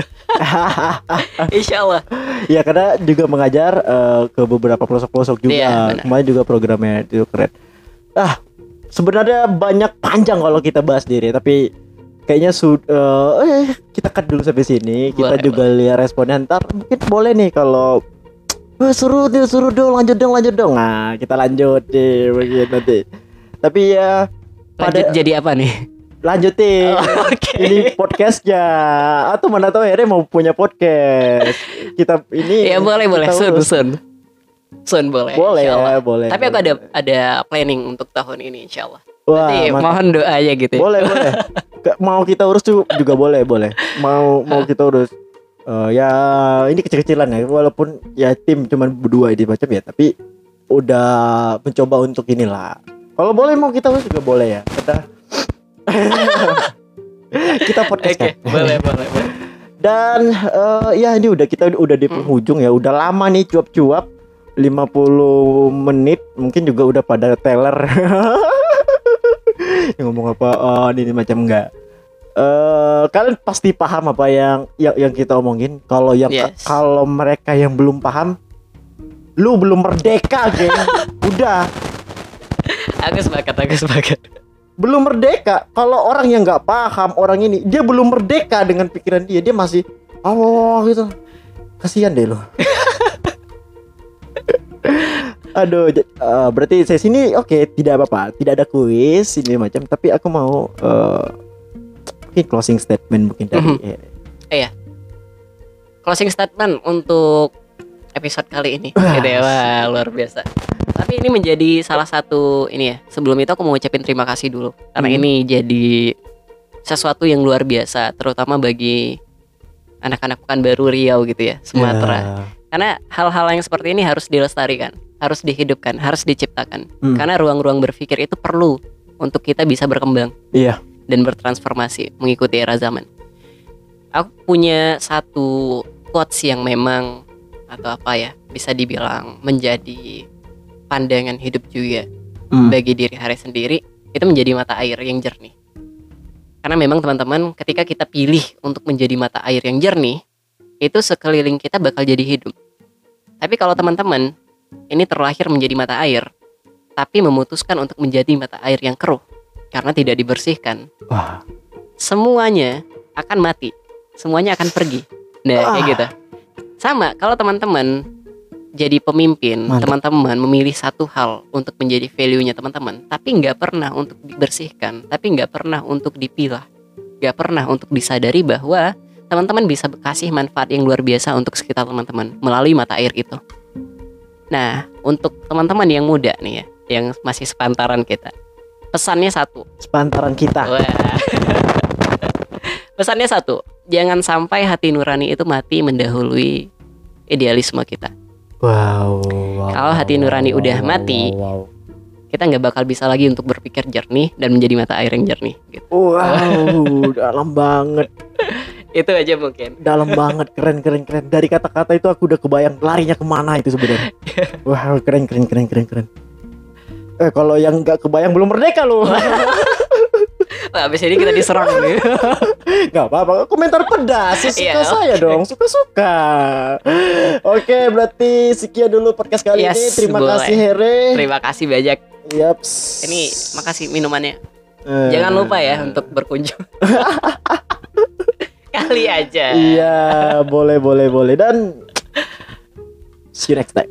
[LAUGHS] Insya Allah. ya karena juga mengajar eh, ke beberapa pelosok-pelosok juga benar. kemarin juga programnya itu keren ah sebenarnya banyak panjang kalau kita bahas diri tapi kayaknya sudah eh kita cut dulu sampai sini kita Boleh, juga lihat responnya ntar mungkin boleh nih kalau eh, suruh dia suruh dong lanjut dong lanjut dong nah kita lanjut deh begitu nanti tapi ya Lanjut Pada- jadi apa nih? lanjutin Oh, Oke. ini podcastnya atau mana tahu akhirnya mau punya podcast kita ini Ya boleh boleh sun sun. Soon boleh. Boleh ya, boleh. Tapi aku boleh. ada ada planning untuk tahun ini insya Allah. Wah, Nanti mantap. mohon doanya gitu. ya. boleh boleh [LAUGHS] mau kita urus juga boleh boleh mau mau kita urus Eh, ya ini kecil-kecilan ya walaupun ya tim cuman berdua ini macam ya tapi udah mencoba untuk inilah kalau boleh mau kita juga boleh ya. Kita [LAUGHS] kita podcast Oke, kan? boleh boleh boleh. dan eh, ya ini udah kita udah di Hmm. penghujung ya. Udah lama nih cuap-cuap. 50 menit. Mungkin juga udah pada teller yang [LAUGHS] ngomong apa? Oh, ini, ini macam enggak. Eh kalian pasti paham apa yang yang, yang kita omongin. Kalau yang Yes. kalau mereka yang belum paham lu belum merdeka geng. [LAUGHS] Udah Aku sepakat, aku sepakat. belum merdeka kalau orang yang nggak paham orang ini dia belum merdeka dengan pikiran dia dia masih oh gitu kasihan deh lo [LAUGHS] aduh eh, berarti saya sini oke tidak apa-apa tidak ada kuis ini macam tapi aku mau eh, mungkin closing statement mungkin dari Mhm. eh, Closing statement untuk episode kali ini. Wah. Wah, luar biasa. Tapi ini menjadi salah satu ini ya. Sebelum itu aku mau ucapin terima kasih dulu karena Hmm. ini jadi sesuatu yang luar biasa terutama bagi anak-anak Pekanbaru Riau gitu ya, Sumatera. ya, Karena hal-hal yang seperti ini harus dilestarikan, harus dihidupkan, harus diciptakan. Hmm. Karena ruang-ruang berpikir itu perlu untuk kita bisa berkembang Iya. dan bertransformasi mengikuti era zaman. Aku punya satu quotes yang memang atau apa ya bisa dibilang menjadi pandangan hidup juga Hmm. bagi diri hari sendiri itu menjadi mata air yang jernih. Karena memang teman-teman ketika kita pilih untuk menjadi mata air yang jernih itu sekeliling kita bakal jadi hidup. Tapi kalau teman-teman ini terlahir menjadi mata air tapi memutuskan untuk menjadi mata air yang keruh karena tidak dibersihkan wah semuanya akan mati, semuanya akan pergi. Nah, kayak gitu. Sama, kalau teman-teman jadi pemimpin, teman-teman memilih satu hal untuk menjadi value-nya teman-teman, tapi nggak pernah untuk dibersihkan, tapi nggak pernah untuk dipilah, nggak pernah untuk disadari bahwa teman-teman bisa kasih manfaat yang luar biasa untuk sekitar teman-teman melalui mata air itu. Nah, untuk teman-teman yang muda nih ya, yang masih sepantaran kita, pesannya satu, sepantaran kita Wah. [LAUGHS] Pesannya satu, jangan sampai hati nurani itu mati mendahului idealisme kita. Wow, wow, Kalau hati nurani wow, udah wow, mati, wow, wow. Kita nggak bakal bisa lagi untuk berpikir jernih dan menjadi mata air yang jernih. Gitu. wow [LAUGHS] dalam banget Itu aja mungkin. dalam banget keren keren keren dari kata-kata itu aku udah kebayang larinya ke mana itu sebenarnya [LAUGHS] wah keren keren keren keren keren eh kalau yang nggak kebayang belum merdeka loh [LAUGHS] Wah, abis ini kita diserang nih. [LAUGHS] nggak apa-apa komentar pedas suka Iya, saya dong suka suka oke berarti sekian dulu podcast kali Yes, ini terima boleh. kasih Here Terima kasih banyak. Yaps. Ini makasih minumannya. Eh, Jangan lupa ya untuk berkunjung. [LAUGHS] Kali aja. iya boleh boleh boleh dan see you next time